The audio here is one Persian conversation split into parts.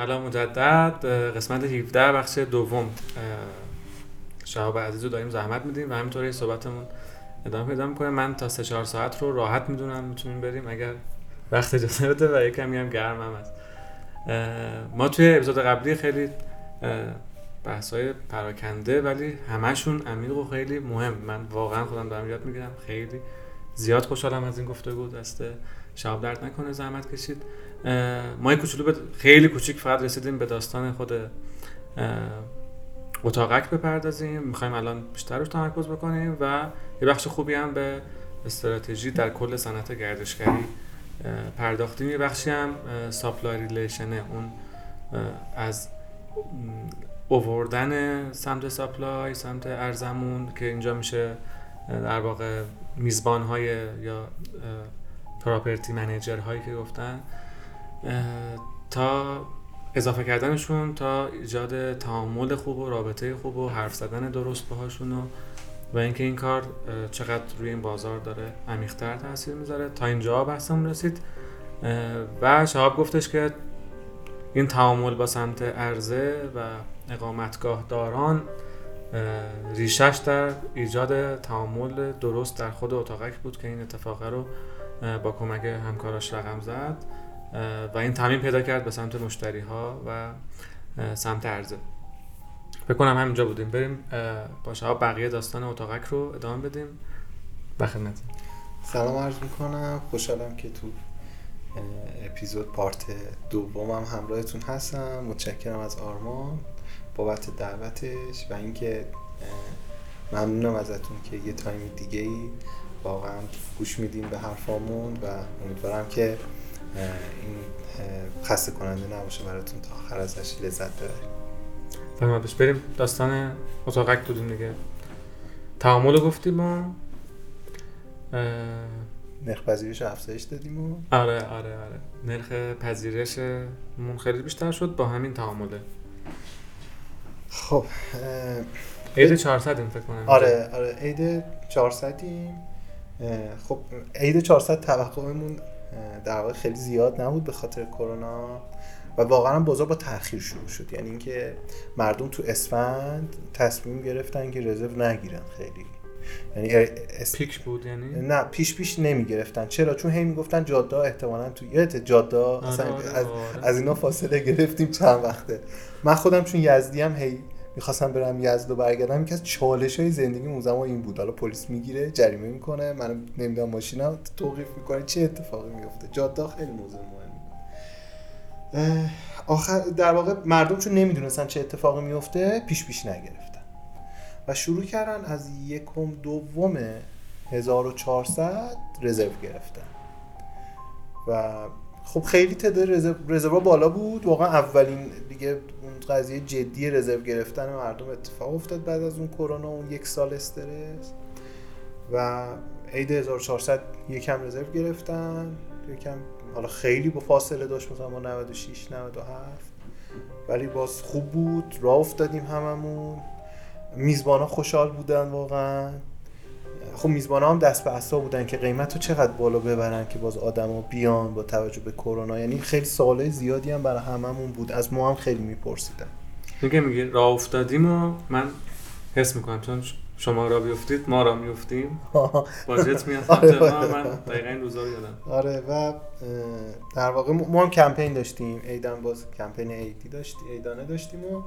سلام مجدد. قسمت 17 بخش دوم. شهاب عزیز رو داریم زحمت میدیم و همینطوری صحبتمون ادامه پیدا می‌کنه. من تا 3 4 ساعت رو راحت می‌دونم می‌تونیم بریم اگر وقت اجازه بده و یکمی هم گرم هم هست. ما توی اپیزود قبلی خیلی بحث های پراکنده ولی همشون عمیق و خیلی مهم. من واقعا خودم دارم یاد می‌گیرم. خیلی زیاد خوشحالم از این گفتگو دسته شهاب درد نکنه زحمت کشید. ما کوچولو خیلی کوچیک فقط رسیدیم به داستان خود اتاقک بپردازیم. می‌خوایم الان بیشتر روش تمرکز بکنیم و یه بخش خوبی هم به استراتژی در کل صنعت گردشگری پرداختیم. یه بخشی هم supply relation ه اون از آوردن سمت supply سمت عرضمون که اینجا میشه در واقع میزبان های یا پراپرتی منیجر هایی که گفتن. تا اضافه کردنشون تا ایجاد تعامل خوب و رابطه خوب و حرف زدن درست باهاشون و و اینکه این کار چقدر روی این بازار داره عمیق‌تر تاثیر می‌ذاره. تا اینجا بحثمون رسید. و شهاب گفتش که این تعامل با سمت عرضه و اقامتگاه داران ریشش در ایجاد تعامل درست در خود اتاقک بود که این اتفاقه رو با کمک همکاراش رقم زد. و این تعمین پیدا کرد به سمت مشتری ها و سمت عرضه. فکر کنم همینجا بودیم. بریم با شما بقیه داستان اتاقک رو ادامه بدیم. به خدمت. سلام عرض می‌کنم. خوشحالم که تو اپیزود پارت دومم همراهتون هستم. متشکرم از آرمان بابت دعوتش و اینکه ممنونم ازتون که یه تایم دیگه ای واقعا گوش میدیم به حرفامون و امیدوارم که این خسته کننده نباشه براتون تا آخر ازش لذت ببریم. فهمت بریم داستان اتاقک بودیم دیگه. تعامل گفتیم و نرخ پذیرش افزایش دادیم و آره آره آره. نرخ پذیرشمون خیلی بیشتر شد با همین تعامله. خب عید 400 این فکر کنم. آره آره عید 400 خب عید 400 توقعمون در واقع خیلی زیاد نبود به خاطر کرونا و واقعا بازار با تاخیر شروع شد. یعنی اینکه مردم تو اسفند تصمیم گرفتن که رزرو نگیرن خیلی. یعنی اس... پیک بود یعنی؟ نه پیش پیش نمی گرفتن چرا؟ چون هی می‌گفتن جاده احتمالا تو یادت جاده آره از, آره. از اینا فاصله گرفتیم چند وقته. من خودم چون یزدی هم هی می‌خواستم برم یزد و برگردم یکی از چالش های زندگی اون زمان این بود. حالا پلیس می‌گیره جریمه می‌کنه من نمی‌دونم ماشینم توقیف می‌کنه چه اتفاقی میفته جاده خیلی موضوع مهمی آخر در واقع مردم چون نمی‌دونستن چه اتفاقی میفته پیش پیش نگرفتن. و شروع کردن از یکم دوم 1400 رزرو گرفتن. و خب خیلی تعداد رزرو بالا بود. واقعا اولین دیگه اون قضیه جدی رزرو گرفتن مردم اتفاق افتاد بعد از اون کرونا اون یک سال استرس. و عید 1400 یکم رزرو گرفتن. یکم حالا خیلی با فاصله داشت مثلا 96 97 ولی باز خوب بود. راه افتادیم هممون. میزبان ها خوشحال بودن واقعا. خب میزبان هم دست به اصلا بودن که قیمت رو چقدر بالا ببرن که باز آدما بیان با توجه به کرونا. یعنی خیلی سوالای زیادی هم برای هممون بود. از ما هم خیلی میپرسیدن. میگه میگه راه افتادیم و من حس می‌کنم چون شما را بیفتید ما را میفتیم باجت میاد. آره من دقیقا این روزا یادم. آره و در واقع ما هم کمپین داشتیم. ایدان باز کمپین ایدی داشتیم ایدانه داشتیم و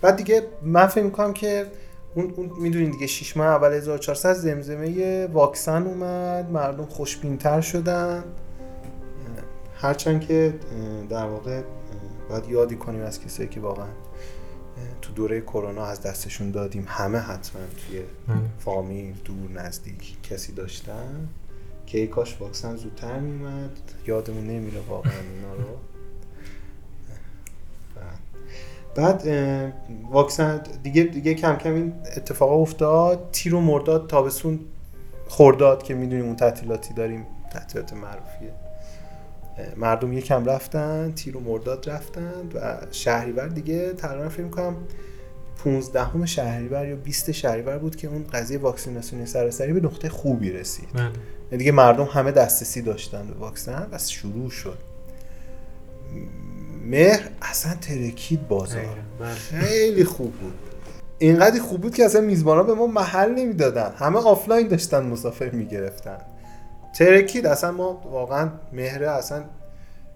بعد دیگه من فکر می‌کنم که اون, اون می‌دونین دیگه 6 ماه اول 1400 زمزمه واکسن اومد مردم خوشبینتر شدن. هرچند که در واقع باید یادی کنیم از کسایی که واقعا تو دوره کرونا از دستشون دادیم همه حتما توی بله. فامیل دور نزدیک کسی داشتن که ای کاش واکسن زودتر میومد یادمون نمیره واقعا اینا رو. بعد واکسن دیگه دیگه کم کم این اتفاق افتاد. تیر و مرداد تابستون خورداد که می‌دونیم اون تعطیلاتی داریم تعطیلات معروفیه. مردم یکم رفتن تیر و مرداد رفتن و شهریور دیگه تقریبا فکر کنم 15 شهریور یا 20 شهریور بود که اون قضیه واکسیناسیون سراسری به نقطه خوبی رسید. بله. یعنی دیگه مردم همه دسترسی داشتن به واکسن و شروع شد. مهر اصلا ترکید بازار. بله. خیلی خوب بود. اینقدر خوب بود که اصلا میزبانا به ما محل نمی‌دادن. همه آفلاین داشتن مسافر می‌گرفتن. ترکید اصلا ما واقعا مهره اصلا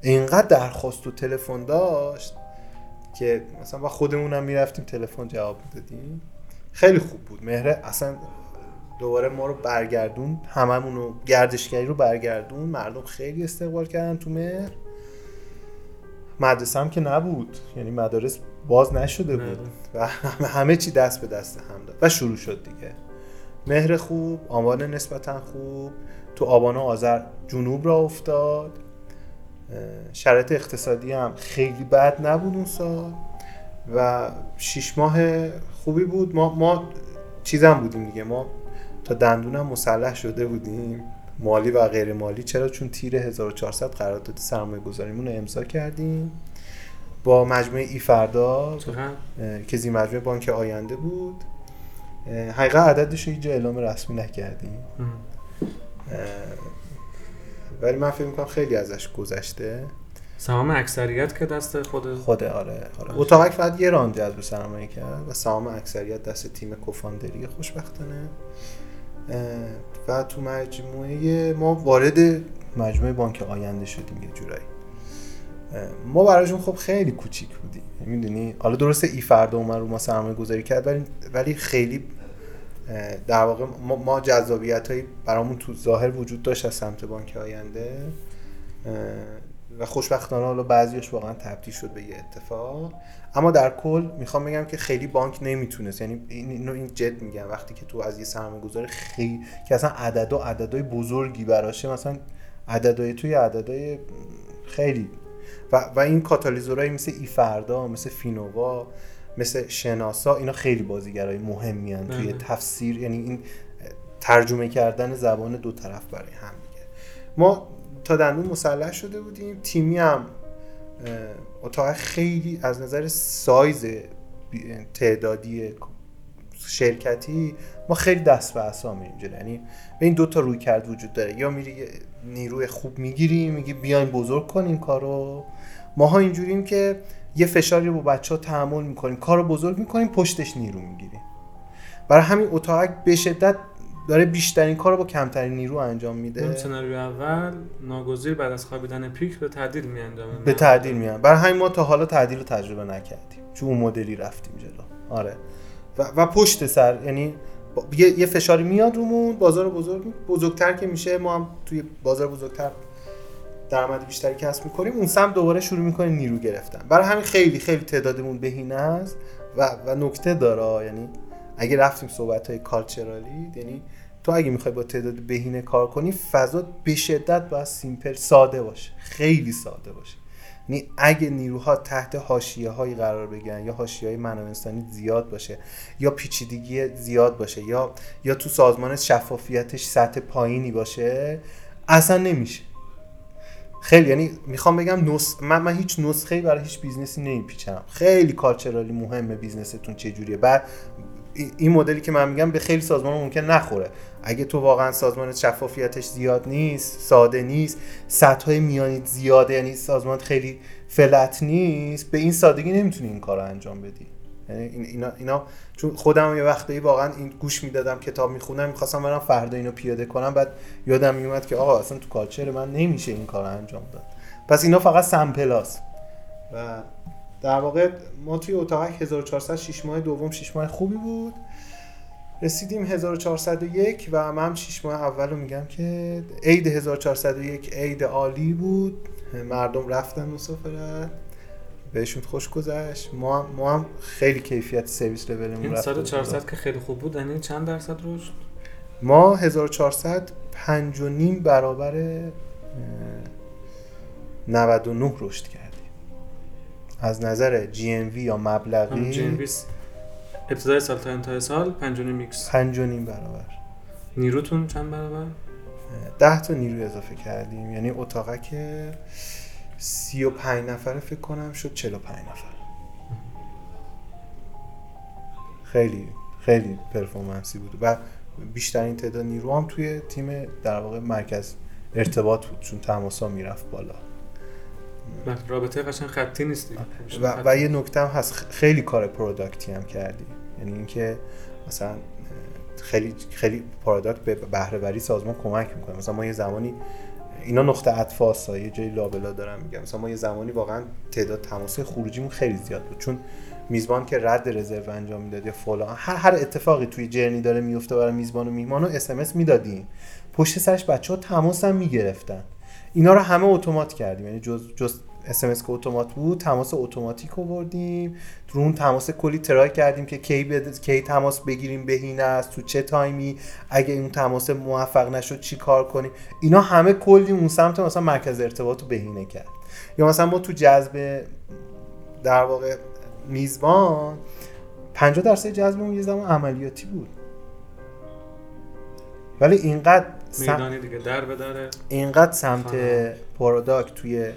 اینقدر درخواست و تلفن داشت که مثلا با خودمونم می‌رفتیم تلفن جواب می‌دادیم. خیلی خوب بود. مهره اصلا دوباره ما رو برگردون هممون رو گردشگری رو برگردون مردم خیلی استقبال کردن تو مهر. مدرسه هم که نبود. یعنی مدارس باز نشده بود. و همه, چی دست به دست هم داد. و شروع شد دیگه. مهر خوب آبان نسبتا خوب. تو آبان و آذر جنوب را افتاد. شرایط اقتصادی هم خیلی بد نبود اون سال. و شیش ماه خوبی بود. ما ما چیزم بودیم دیگه. ما تا دندونم مسلح شده بودیم. مالی و غیر مالی. چرا؟ چون تیر 1400 قرارداد سرمایه گذاریمون رو امضا کردیم. با مجموعه ای فردا که زی مجموعه بانک آینده بود. حقیقت عددش رو هیچ جا اعلام رسمی نکردیم. ولی من فکر می‌کنم خیلی ازش گذشته. سهام اکثریت که دست خود خود آره آره. اتاقک فقط یه راند جذب سرمایه کرد و سهام اکثریت دست تیم کوفاندری. خوشبختانه. و تو مجموعه ما وارد مجموعه بانک آینده شدیم یه جورایی. ما براشون خب خیلی کوچیک بودیم. می‌دونی؟ حالا درسته ای فردا اومد رو ما سرمایه گذاری کرد ولی ولی خیلی در واقع ما, ما جذابیت هایی برامون تو ظاهر وجود داشت از سمت بانک آینده. و خوشبختانه حالا بعضیش واقعا تبدیل شد به یه اتفاق. اما در کل می‌خوام بگم که خیلی بانک نمی‌تونست. یعنی این این جد میگم. وقتی که تو از یه سرمایه گذاری خیلی که اصلا عدد و عددهای بزرگی براشه مثلا عددهای توی عددهای خیلی. و, و این کاتالیزورهای مثل ای فردا مثل فینووا مثل شناسا اینا خیلی بازیگرای مهمی هن توی بله. تفسیر. یعنی این ترجمه کردن زبان دو طرف برای هم دیگه. ما تا دندون مسلح شده بودیم. تیمی هم اتاق خیلی از نظر سایز تعدادی شرکتی ما خیلی دست به عصا میریم جلو. یعنی به این دوتا روی کرد وجود داره. یا میری نیروی خوب می‌گیری میگی بیاین بزرگ کن این کارو. ماها اینجوریم که یه فشاری رو با بچه ها تحمل می‌کنیم کار رو بزرگ می‌کنیم پشتش نیرو می‌گیریم. برای همین اتاق به شدت داره بیشترین کار رو با کمترین نیرو انجام اون میده سناریو اول ناگزیر بعد از خوابیدن پیک به تعدیل میاندامه به تعدیل میان. برای همین ما تا حالا تعدیل رو تجربه نکردیم. چون اون مدلی رفتیم جلو. آره. و, و پشت سر یعنی با- یه, یه فشاری میاد رومون بازار بزرگ بزرگتر که میشه. ما هم توی بازار بزرگتر درآمد بیشتری کسب می‌کنیم. اون سم دوباره شروع می‌کنیم نیرو گرفتن. برای همین خیلی خیلی تعدادمون بهینه است. و, و نکته داره یعنی اگه رفتیم صحبت های کالچرالی یعنی تو اگه می‌خوای با تعداد بهینه کار کنی فضا به شدت باید سیمپل ساده باشه خیلی ساده باشه. یعنی اگه نیروها تحت حاشیه هایی قرار بگیرن یا حاشیه های منابع انسانی زیاد باشه یا پیچیدگی زیاد باشه یا یا تو سازمان شفافیتش سطح پایینی باشه اصلا نمیشه. خیلی یعنی می‌خوام بگم نس... من, من هیچ نسخه برای هیچ business ی نمیپیچم خیلی culturally مهمه business تون چجوریه. بعد ای- این مدلی که من میگم به خیلی سازمان ممکن نخوره. اگه تو واقعا سازمان شفافیتش زیاد نیست ساده نیست سطح های میانی زیاده یعنی سازمان خیلی فلت نیست به این سادگی نمی‌تونی این کار رو انجام بدی. یعنی این- اینا, اینا چون خودم یه وقتایی واقعا این گوش می‌دادم کتاب می‌خونم می‌خواستم برم فردا اینو پیاده کنم بعد یادم میومد که آقا اصلا تو کالچر من نمیشه این کار انجام داد. پس اینا فقط سمپلاس و در واقع ما توی اتاق 1400 6 ماه دوم 6 ماه خوبی بود. رسیدیم 1401 و من هم 6 ماه اول رو میگم که عید 1401 عید عالی بود. مردم رفتن مسافرت بهشون خوش گذشت. ما هم, ما هم خیلی کیفیت سرویس لولمون رفت سال بالا. 400 که خیلی خوب بود یعنی چند درصد رشد؟ ما 1400 پنج و نیم برابر اه، 99 رشد کردیم. از نظر GMV یا هم مبلغی جی ام بیس ابتدای سال تا انتهای سال 5 میکس. پنج و نیم برابر. نیروتون چند برابر؟ ده تا نیروی اضافه کردیم. یعنی سی و پنج نفره فکر کنم شد چل و پنج نفر. خیلی خیلی performance ی بود و بیشترین تعداد نیرو هم توی تیم در واقع مرکز ارتباط بود چون تماسا می‌رفت بالا. رابطه قشنگ خطی نیست دیگه. و, و یه نکته هم هست خیلی کار product ی هم کردی. یعنی اینکه مثلا خیلی خیلی product به بهره وری سازمان کمک می‌کنه. مثلا ما یه زمانی اینا نقطه عطف یه جای لابلا دارم میگم مثلا ما یه زمانی واقعا تعداد تماس خروجیمون خیلی زیاد بود. چون میزبان که رد رزرو انجام می‌داد یا فلان هر هر اتفاقی توی journey داره میفته برای میزبان و میهمان رو اس ام اس می‌دادیم پشت سرش بچه ها تماس هم می‌گرفتن. اینا رو همه اتومات کردیم. یعنی جز جز اس که اتومات بود تماس اتوماتیک آوردیم. رو اون تماس کلی try کردیم که کی بد... کی تماس بگیریم بهینه است تو چه تایمی اگه اون تماس موفق نشد چی کار کنیم. اینا همه کلی اون سمت مثلا مرکز ارتباط بهینه کرد. یا مثلا ما تو جذب در واقع میزبان 50 درصد جذبمون یه زمان عملیاتی بود. ولی اینقدر میدانی دیگه در به دره. اینقدر سمت. product توی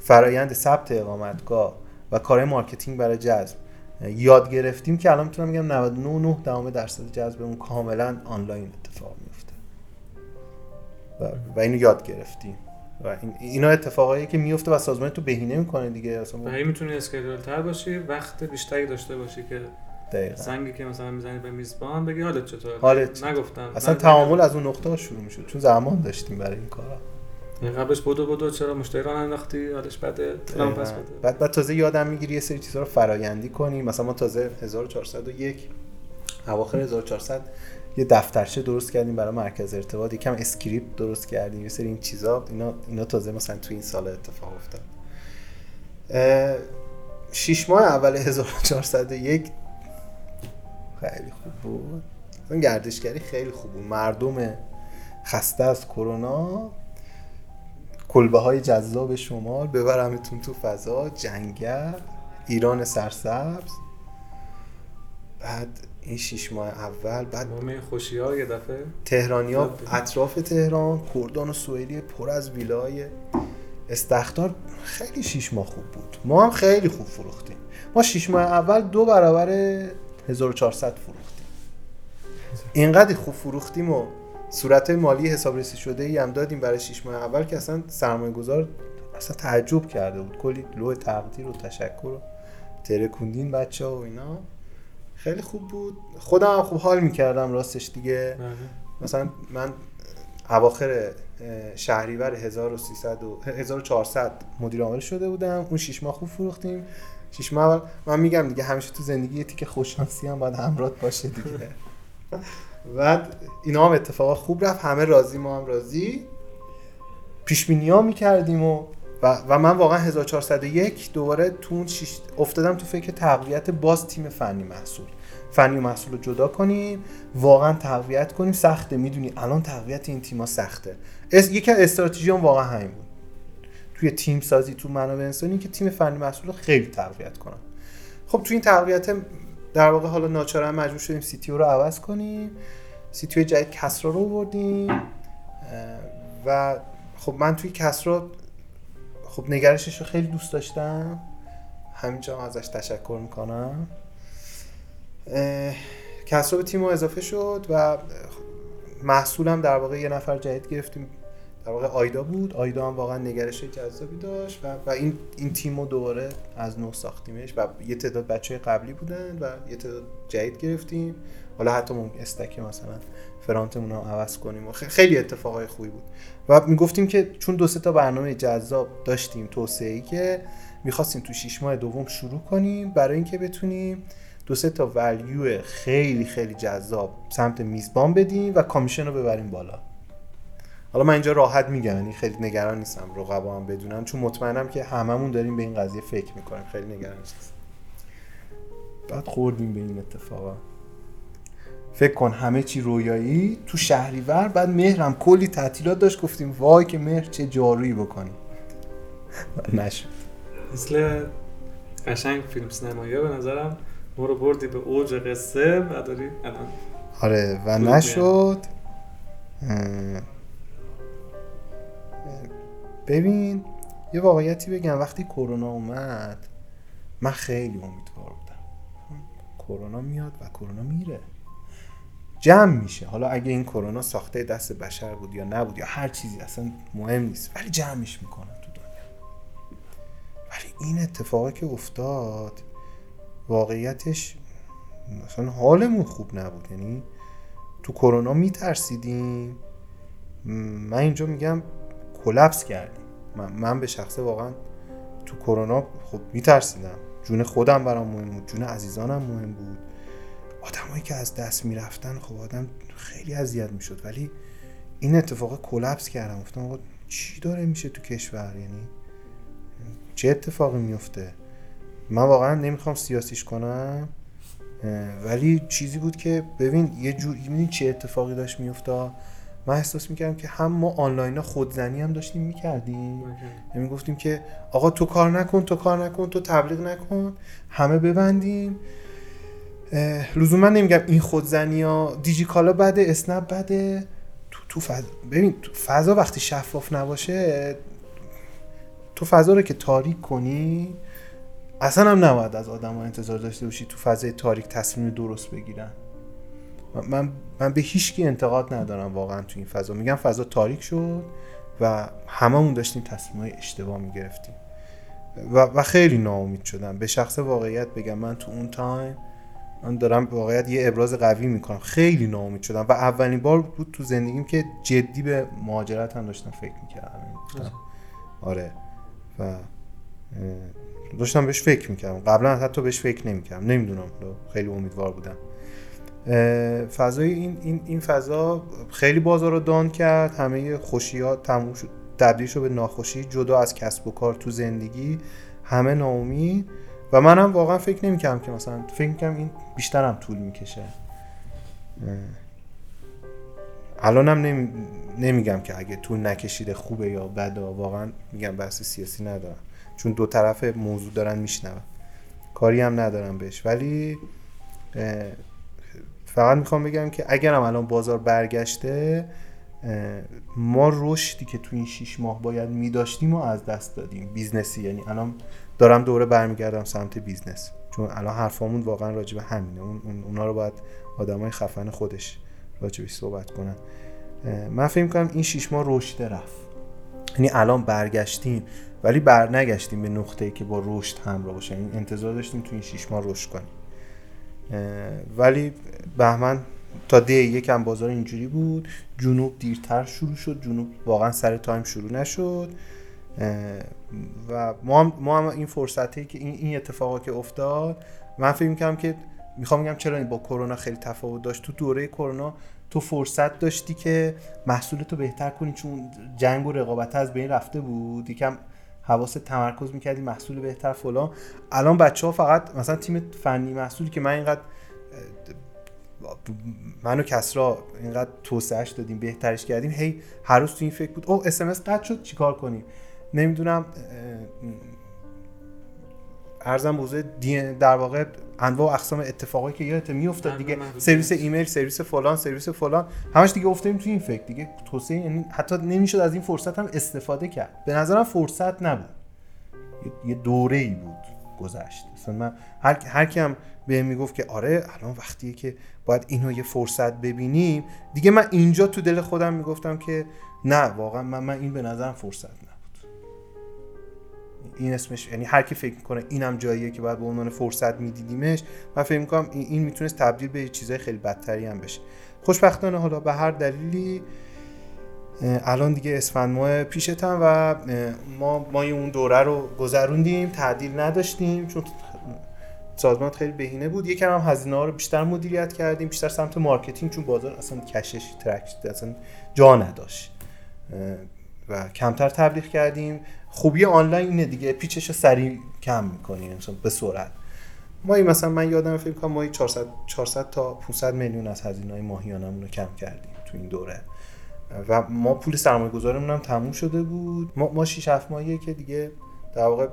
فرایند ثبت اقامتگاه و کار marketing برای جذب یاد گرفتیم که الان می‌تونم بگم 99 دهم درصد جذبمون کاملا آنلاین اتفاق میفته و, و اینو یاد گرفتیم. و این اینا اتفاقایی که میفته و سازمان تو بهینه می‌کنه دیگه. اصلا هی می‌تونی schedule تر باشی وقت بیشتری داشته باشی که دقیقاً. زنگی که مثلا می‌زنی به میزبان بگی حالت چطور حالت نگفتم. اصلا تعامل از اون نقطه ها شروع می‌شد. چون زمان داشتیم برای این کارا. این قبلش بدو بدو چرا مشتری رو انداختی؟ حالش بده. پولو پس بده؟ بعد بعد تازه یادم می‌گیری یه سری چیزا رو فرایندی کنی. مثلا ما تازه 1401 اواخر 1400 یه دفترچه درست کردیم برای مرکز ارتباط. یکم script درست کردیم. یه سری این چیزا. اینا اینا تازه مثلا تو این سال اتفاق افتاد. شیش ماه اول 1401 خیلی خوب بود. اون گردشگری خیلی خوب بود. مردم خسته از کرونا کلبه های جذاب شمال ببرمتون تو فضا جنگل ایران سرسبز. بعد این شیش ماه اول بعد همه خوشی ها یه دفعه. تهرانی ها خب. اطراف تهران کردان و سوئدی پر از ویلای استخدار. خیلی شیش ماه خوب بود. ما هم خیلی خوب فروختیم. ما شیش ماه اول دو برابر 1400 فروختیم. اینقدر خوب فروختیم و صورت مالی حسابرسی شده ای هم دادیم برای شیش ماه اول که اصلا سرمایه گذار اصلا تعجب کرده بود. کلی لوح تقدیر و تشکر و ترکوندین بچه ها و اینا. خیلی خوب بود. خودم هم خوب حال می‌کردم راستش دیگه. بله. مثلا من اواخر شهریور 1300 و 1400 مدیر عامل شده بودم. اون شیش ماه خوب فروختیم. شیش ماه اول من میگم دیگه همیشه تو زندگی یه تیکه خوششانسی هم باید همراه باشه دیگه. بعد اینا هم اتفاقا خوب رفت همه راضی ما هم راضی. پیش بینی ها می‌کردیم و و, و من واقعا 1401 دوباره تو اون شیش افتادم تو فکر تقویت باز تیم فنی محصول. فنی و محصول رو جدا کنیم واقعا تقویت کنیم سخته می‌دونی الان تقویت این تیما سخته. اس... یکی از استراتژی هم واقعا همین بود. توی تیم سازی تو منابع انسانی که تیم فنی محصول خیلی تقویت کنن. خب تو این تقویت در واقع حالا ناچارا مجبور شدیم سی تی رو عوض کنیم. سی تی جدید کسرا رو آوردیم. و خب من توی کسرا خب نگرشش رو خیلی دوست داشتم. همینجا هم ازش تشکر می‌کنم. کسرا به تیم ما اضافه شد و محصولم در واقع یه نفر جدید گرفتیم. در واقع آیدا بود. آیدا هم واقعا نگرش جذابی داشت و, و این این تیم رو دوباره از نو ساختیمش و یه تعداد بچه قبلی بودن و یه تعداد جدید گرفتیم. حالا حتی ممکن استک مثلا فرانتمون رو عوض کنیم و خیلی اتفاقای خوبی بود. و می‌گفتیم که چون دو سه تا برنامه جذاب داشتیم توسعه ای که می‌خواستیم تو شیش ماه دوم شروع کنیم برای اینکه بتونیم دو سه تا ولیو خیلی خیلی جذاب سمت میزبان بدیم و کامیشن رو ببریم بالا. حالا من اینجا راحت میگم یعنی خیلی نگران نیستم رقبا هم بدونن چون مطمئنم که هممون داریم به این قضیه فکر می‌کنیم. خیلی نگران نیستم. بعد خوردیم به این اتفاقا. فکر کن همه چی رویایی تو شهریور بعد مهرم کلی تعطیلات داشت گفتیم وای که مهر چه جارویی بکنیم. نشد. مثل قشنگ فیلم سینمایی به نظرم ما رو بردی به اوج قصه و داری الان آره و نشد. ببین یه واقعیتی بگم. وقتی کرونا اومد من خیلی امیدوار بودم. کرونا میاد و کرونا میره. جمع میشه. حالا اگه این کرونا ساخته دست بشر بود یا نبود یا هر چیزی اصلا مهم نیست ولی جمعش می‌کنن تو دنیا. این اتفاقی که افتاد واقعیتش مثلا حالمون خوب نبود. یعنی تو کرونا میترسیدیم. من اینجا میگم کلپس کردیم من, من به شخصه واقعا تو کرونا خب میترسیدم. جون خودم برام مهم بود جون عزیزانم مهم بود. آدمایی که از دست می‌رفتن خب آدم خیلی اذیت می‌شد. ولی این اتفاق کلپس کردم. گفتم آقا چی داره میشه تو کشور؟ یعنی چه اتفاقی میفته من واقعا نمی‌خوام سیاسیش کنم ولی چیزی بود که ببین یه جور چه اتفاقی داشت میفته من احساس می‌کردم که هم ما آنلاین خودزنی هم داشتیم می‌کردیم. یعنی گفتیم که آقا تو کار نکن تو کار نکن تو تبلیغ نکن همه ببندیم. لزوما نمیگم این خودزنی ها دیجیکالا بده اسنپ بده. تو تو فضا ببین تو فضا وقتی شفاف نباشه تو فضا رو که تاریک کنی اصلا هم نباید از آدم ها انتظار داشته باشی تو فضای تاریک تصمیم درست بگیرن. من من به هیچکی انتقاد ندارم واقعا تو این فضا. میگم فضا تاریک شد و هممون داشتیم تصمیم های اشتباه می‌گرفتیم. و, و خیلی ناامید شدم. به شخص واقعیت بگم من تو اون تایم من دارم واقعیت یه ابراز قوی می‌کنم. خیلی ناامید شدم و اولین بار بود تو زندگیم که جدی به مهاجرت هم داشتم فکر می‌کردم. آره. و داشتم بهش فکر می‌کردم. قبلا حتی بهش فکر نمی‌کردم. نمی‌دونم. خیلی امیدوار بودم. فضای این, این, این فضا خیلی بازار رو دان کرد. همه خوشی ها تموم شد. تبدیل شد به ناخوشی جدا از کسب و کار تو زندگی. همه ناامید. و منم واقعا فکر نمی‌کردم که مثلا فکر می‌کنم این بیشترم طول می‌کشه. الانم نمی... نمیگم که اگه طول نکشیده خوبه یا بده. واقعا میگم بحث سیاسی ندارم. چون دو طرف موضوع دارن میشنون. کاری هم ندارم بهش. ولی فقط می‌خوام بگم که اگرم الان بازار برگشته ما رشدی که تو این شیش ماه باید میداشتیم و از دست دادیم. business ی یعنی الان دارم دوباره برمیگردم سمت business. چون الان حرفامون واقعا راجع به همینه. اون اونا رو باید آدمای خفن خودش راجبش صحبت کنن. من فکر کنم این شیش ماه رشد رفت. یعنی الان برگشتیم ولی بر نگشتیم به نقطه ای که با رشد همراه باشه. این یعنی انتظار داشتیم تو این شیش ماه رشد کنیم. ولی بهمن تا دی یکم بازار اینجوری بود جنوب دیرتر شروع شد جنوب واقعا سر time شروع نشد. و ما هم, ما هم این فرصتی که این, این اتفاقا که افتاد من فکر می‌کنم که می‌خوام بگم چرا با کرونا خیلی تفاوت داشت. تو دوره کرونا تو فرصت داشتی که محصولتو بهتر کنی چون جنگ و رقابت از بین رفته بود. یکم حواس تمرکز می‌کردی محصول بهتر فلان. الان بچه ها فقط مثلا تیم فنی محصولی که من اینقدر منو کسرا اینقدر توسعهش دادیم بهترش کردیم هی هر روز تو این فکر بود او اس ام قطع شد چیکار کنیم؟ نمی‌دونم ارزم بوزه در واقع انواع و اقسام اتفاقایی که یادت میافتاد دیگه. سرویس ایمیل سرویس فلان سرویس فلان. همش دیگه افتادیم تو این فکر دیگه. توسعه یعنی حتی نمی‌شد از این فرصت هم استفاده کرد. به نظرم فرصت نبود. یه دوره ای بود گذشت. مثلا من هر هر کی هم به می‌گفت که آره الان وقتیه که باید اینو یه فرصت ببینیم. دیگه من اینجا تو دل خودم می‌گفتم که نه واقعا من, من این به نظرم فرصت نبود. این اسمش یعنی هر کی فکر می‌کنه اینم جاییه که باید به عنوان فرصت میدیدیمش من فکر می‌کنم این, می‌تونست تبدیل به چیزای خیلی بدتری هم بشه. خوشبختانه حالا به هر دلیلی الان دیگه اسفند ماه پیشتم و ما ما اون دوره رو گذروندیم تعدیل نداشتیم چون سازمان خیلی بهینه بود. یکم هم هزینه ها رو بیشتر مدیریت کردیم بیشتر سمت marketing چون بازار اصلا کشش ترک اصلا جا نداشت. و کمتر تبلیغ کردیم. خوبی آنلاین اینه دیگه پیچش سریع کم می‌کنیم مثلا به سرعت. ما مثلا من یادم فکر کنم ما 400 400 تا 500 میلیون از هزینه های ماهیانمون رو کم کردیم تو این دوره. و ما پول سرمایه گذارمون هم تموم شده بود. ما ما 6 7 ماهیه که دیگه در واقع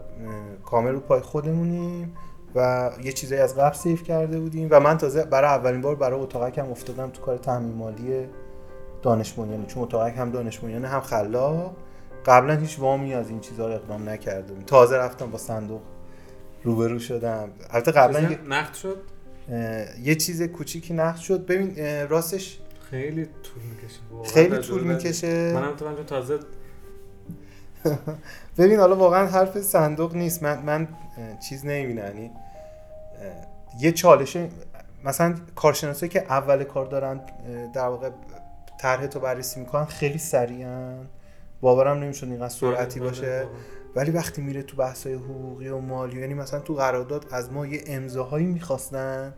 کامل رو پای خودمونیم و یه چیزایی از قبل سیف کرده بودیم. و من تازه برای اولین بار برای اتاقکم افتادم تو کار تامین مالی دانش چون اتاقک هم دانش هم خلاق. قبلا هیچ وامی از این چیزها رو اقدام نکرده بودم تازه رفتم با صندوق روبرو شدم. البته قبلا نقد شد؟ یه چیز کوچیکی نقد شد. ببین راستش خیلی طول می‌کشه خیلی طول می‌کشه. منم تو تازه ببین حالا واقعا حرف صندوق نیست. من من چیز نمی‌بینم. یعنی یه چالش مثلا کارشناسایی که اول کار دارن در واقع طرح تو بررسی می‌کنن خیلی سریعن. باورم نمی‌شد اینقدر سرعتی بله، باشه. ولی وقتی میره تو بحث‌های حقوقی و مالی یعنی مثلا تو قرارداد از ما یه امضاهایی می‌خواستن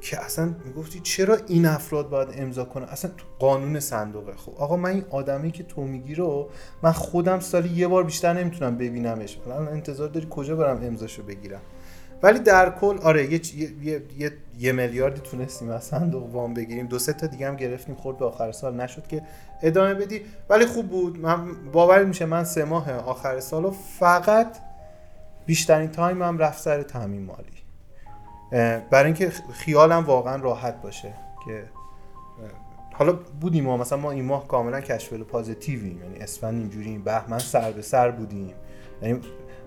که اصلا می‌گفتی چرا این افراد باید امضا کنن؟ اصلا تو قانون صندوقه. خب آقا من این آدمی که تو میگی رو من خودم سالی یه بار بیشتر نمی‌تونم ببینمش. الان انتظار داری کجا برم امضاشو بگیرم؟ ولی در کل آره یه, یه, یه, یه, یه میلیاردی تونستیم از صندوق وام بگیریم. دو سه تا دیگه هم گرفتیم خورد به آخر سال. نشد که ادامه بدی. ولی خوب بود. من باور میشه من سه ماه آخر سال رو فقط بیشترین تایم هم رفت سر تامین مالی. برای اینکه خیالم واقعا راحت باشه که حالا بودیم ما مثلا ما این ماه کاملا کشفل پازیتیویم یعنی اسفند اینجوری بهمن سر به سر بودیم. یعنی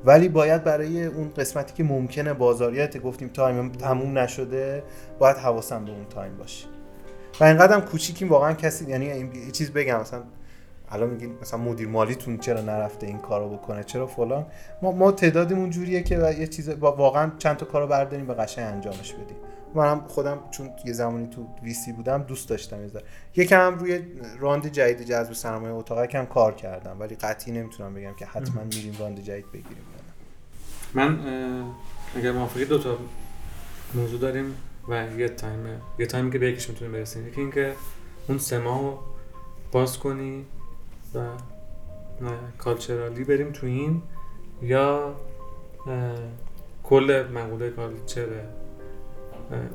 ولی باید برای اون قسمتی که ممکنه بازاریت گفتیم time تموم نشده باید حواسم به اون time باشه. و اینقدر هم کوچیکیم واقعا کسی یعنی این- یه چیز بگم مثلا الان میگین مثلا مدیر مالیتون چرا نرفته این کارو بکنه؟ چرا فلان؟ ما ما تعدادمون جوریه که و یه چیز واقعا چند تا کارو برداریم و قشنگ انجامش بدیم. منم خودم چون یه زمانی تو VC بودم دوست داشتم یه. یکم هم روی round جدید جذب سرمایه اتاقک هم کار کردم ولی قطعی نمی‌تونم بگم که حتما میریم round جدید بگیریم. من اگر موافقی دو تا موضوع داریم و یه time یه time ی که به یکیش می‌تونیم برسیم. یکی اینکه اون سه ماه رو باز کنی و cultural ی بریم تو این یا کل مقوله culture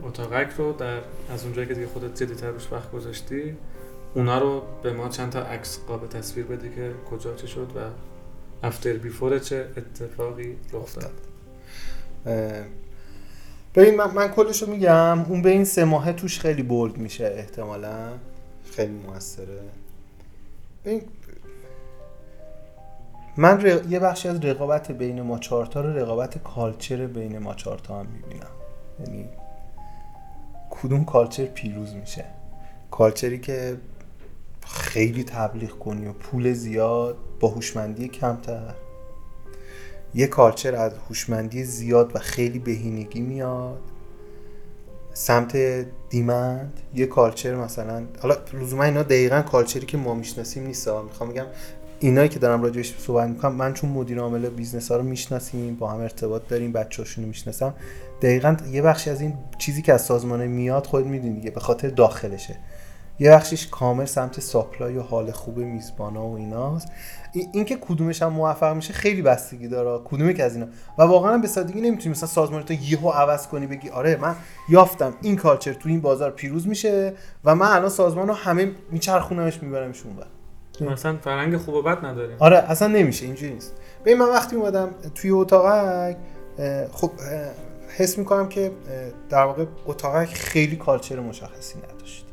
اتاقک رو در از اونجایی که دیگه خودت جدیتر روش وقت گذاشتی اونا رو به ما چند تا عکس قابل تصویر بدی که کجا چه شد و افتر بیفور چه اتفاقی اه، ببین من, من کلشو میگم اون به این سه ماهه توش خیلی بولد میشه احتمالا. خیلی موثره. ببین من ر- یه بخشی از رقابت بین ما چهارتا رو رقابت کالچر بین ما چهارتا هم می‌بینم. یعنی کدوم culture پیروز میشه؟ culture ی که خیلی تبلیغ کنی و پول زیاد با هوشمندی کمتر. یه culture از هوشمندی زیاد و خیلی بهینگی میاد. سمت demand یه culture مثلا حالا لزوما اینا دقیقا culture ی که ما می‌شناسیم نیست. می‌خوام بگم اینایی که دارم راجبش صحبت می‌کنم من چون مدیر عامل business ها رو می‌شناسیم با هم ارتباط داریم بچه‌هاشون رو می‌شناسم. دقیقا یه بخشی از این چیزی که از سازمانه میاد خود می‌دونی دیگه به خاطر داخلشه. یه بخشش کامل سمت ساپلای و حال خوب میزبانا و ایناست. این اینکه کدومش هم موفق میشه خیلی بستگی داره. کدومی که از اینا؟ و واقعا به سادگی نمی‌تونی. مثلا سازمان تو یهو عوض کنی بگی آره من یافتم این کالچر تو این بازار پیروز میشه و من الان سازمان رو همه میچرخونمش میبرمش اونور. مثلا فرهنگ خوب و بد نداریم. آره اصلا نمیشه. اینجوری نیست. ببین من وقتی اومدم توی اتاقک خب حس می‌کنم که در واقع اتاقک خیلی کالچر مشخصی نداشت.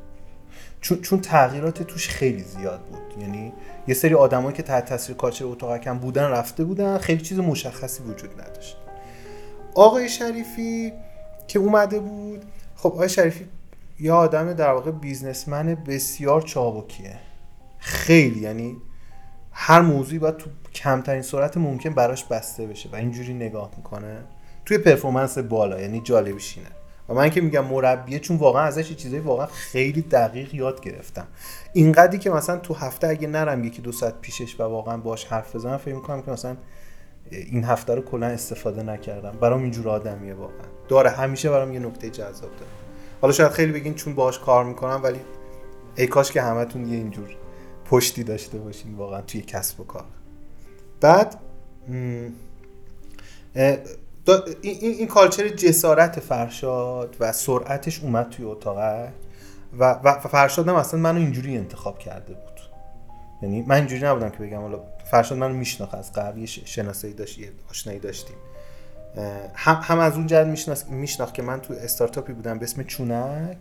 چون چون تغییرات توش خیلی زیاد بود. یعنی یه سری آدمایی که تحت تاثیر کالچر اتاقک هم بودن رفته بودن خیلی چیز مشخصی وجود نداشت. آقای شریفی که اومده بود خب آقای شریفی یه آدم در واقع بیزنسمن بسیار چابکیه. خیلی یعنی هر موضوعی باید تو کمترین سرعت ممکن براش بسته بشه و اینجوری نگاه می‌کنه. توی پرفورمنس بالا یعنی جالبیش اینه. و من که میگم مربیه چون واقعا ازش یه چیزایی واقعا خیلی دقیق یاد گرفتم. اینقدری که مثلا تو هفته اگه نرم یکی دو ساعت پیشش و واقعا باش حرف بزنم فکر می‌کنم که مثلا این هفته رو کلا استفاده نکردم. برام اینجور آدمیه واقعا. داره همیشه برام یه نکته جذاب داره. حالا شاید خیلی بگین چون باهاش کار می‌کنم ولی ای کاش که همتون یه اینجور پشتی داشته باشین واقعا توی کسب و کار. بعد این, این, کالچر جسارت فرشاد و سرعتش اومد توی اتاقک و, و فرشاد هم اصلا منو اینجوری انتخاب کرده بود. یعنی من اینجوری نبودم که بگم حالا فرشاد منو میشناخت از قبل یه شناسایی داشت آشنایی داشتیم. هم, هم از اون میشناس- میشناخت که من تو استارتاپی بودم به اسم چونک.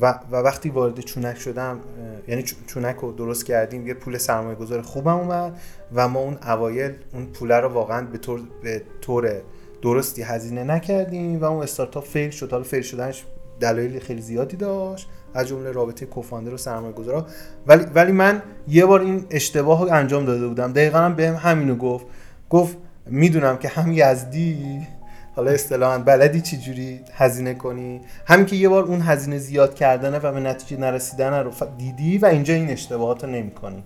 و, و وقتی وارد چونک شدم یعنی چو- چونک رو درست کردیم یه پول سرمایه گذار خوبم اومد و ما اون اوایل اون پوله رو واقعا به طور, به طور درستی هزینه نکردیم و اون استارتاپ فیل شد. حالا فیل شدنش دلایل خیلی زیادی داشت از جمله رابطه کوفاندر و سرمایه گذارا ولی ولی من یه بار این اشتباه رو انجام داده بودم. دقیقا هم بهم همینو گفت. گفت می‌دونم که هم یزدی حالا اصطلاحا بلدی چی جوری هزینه کنی. همین که یه بار اون هزینه زیاد کردنه و به نتیجه نرسیدن رو دیدی و اینجا این اشتباهات رو نمی کنی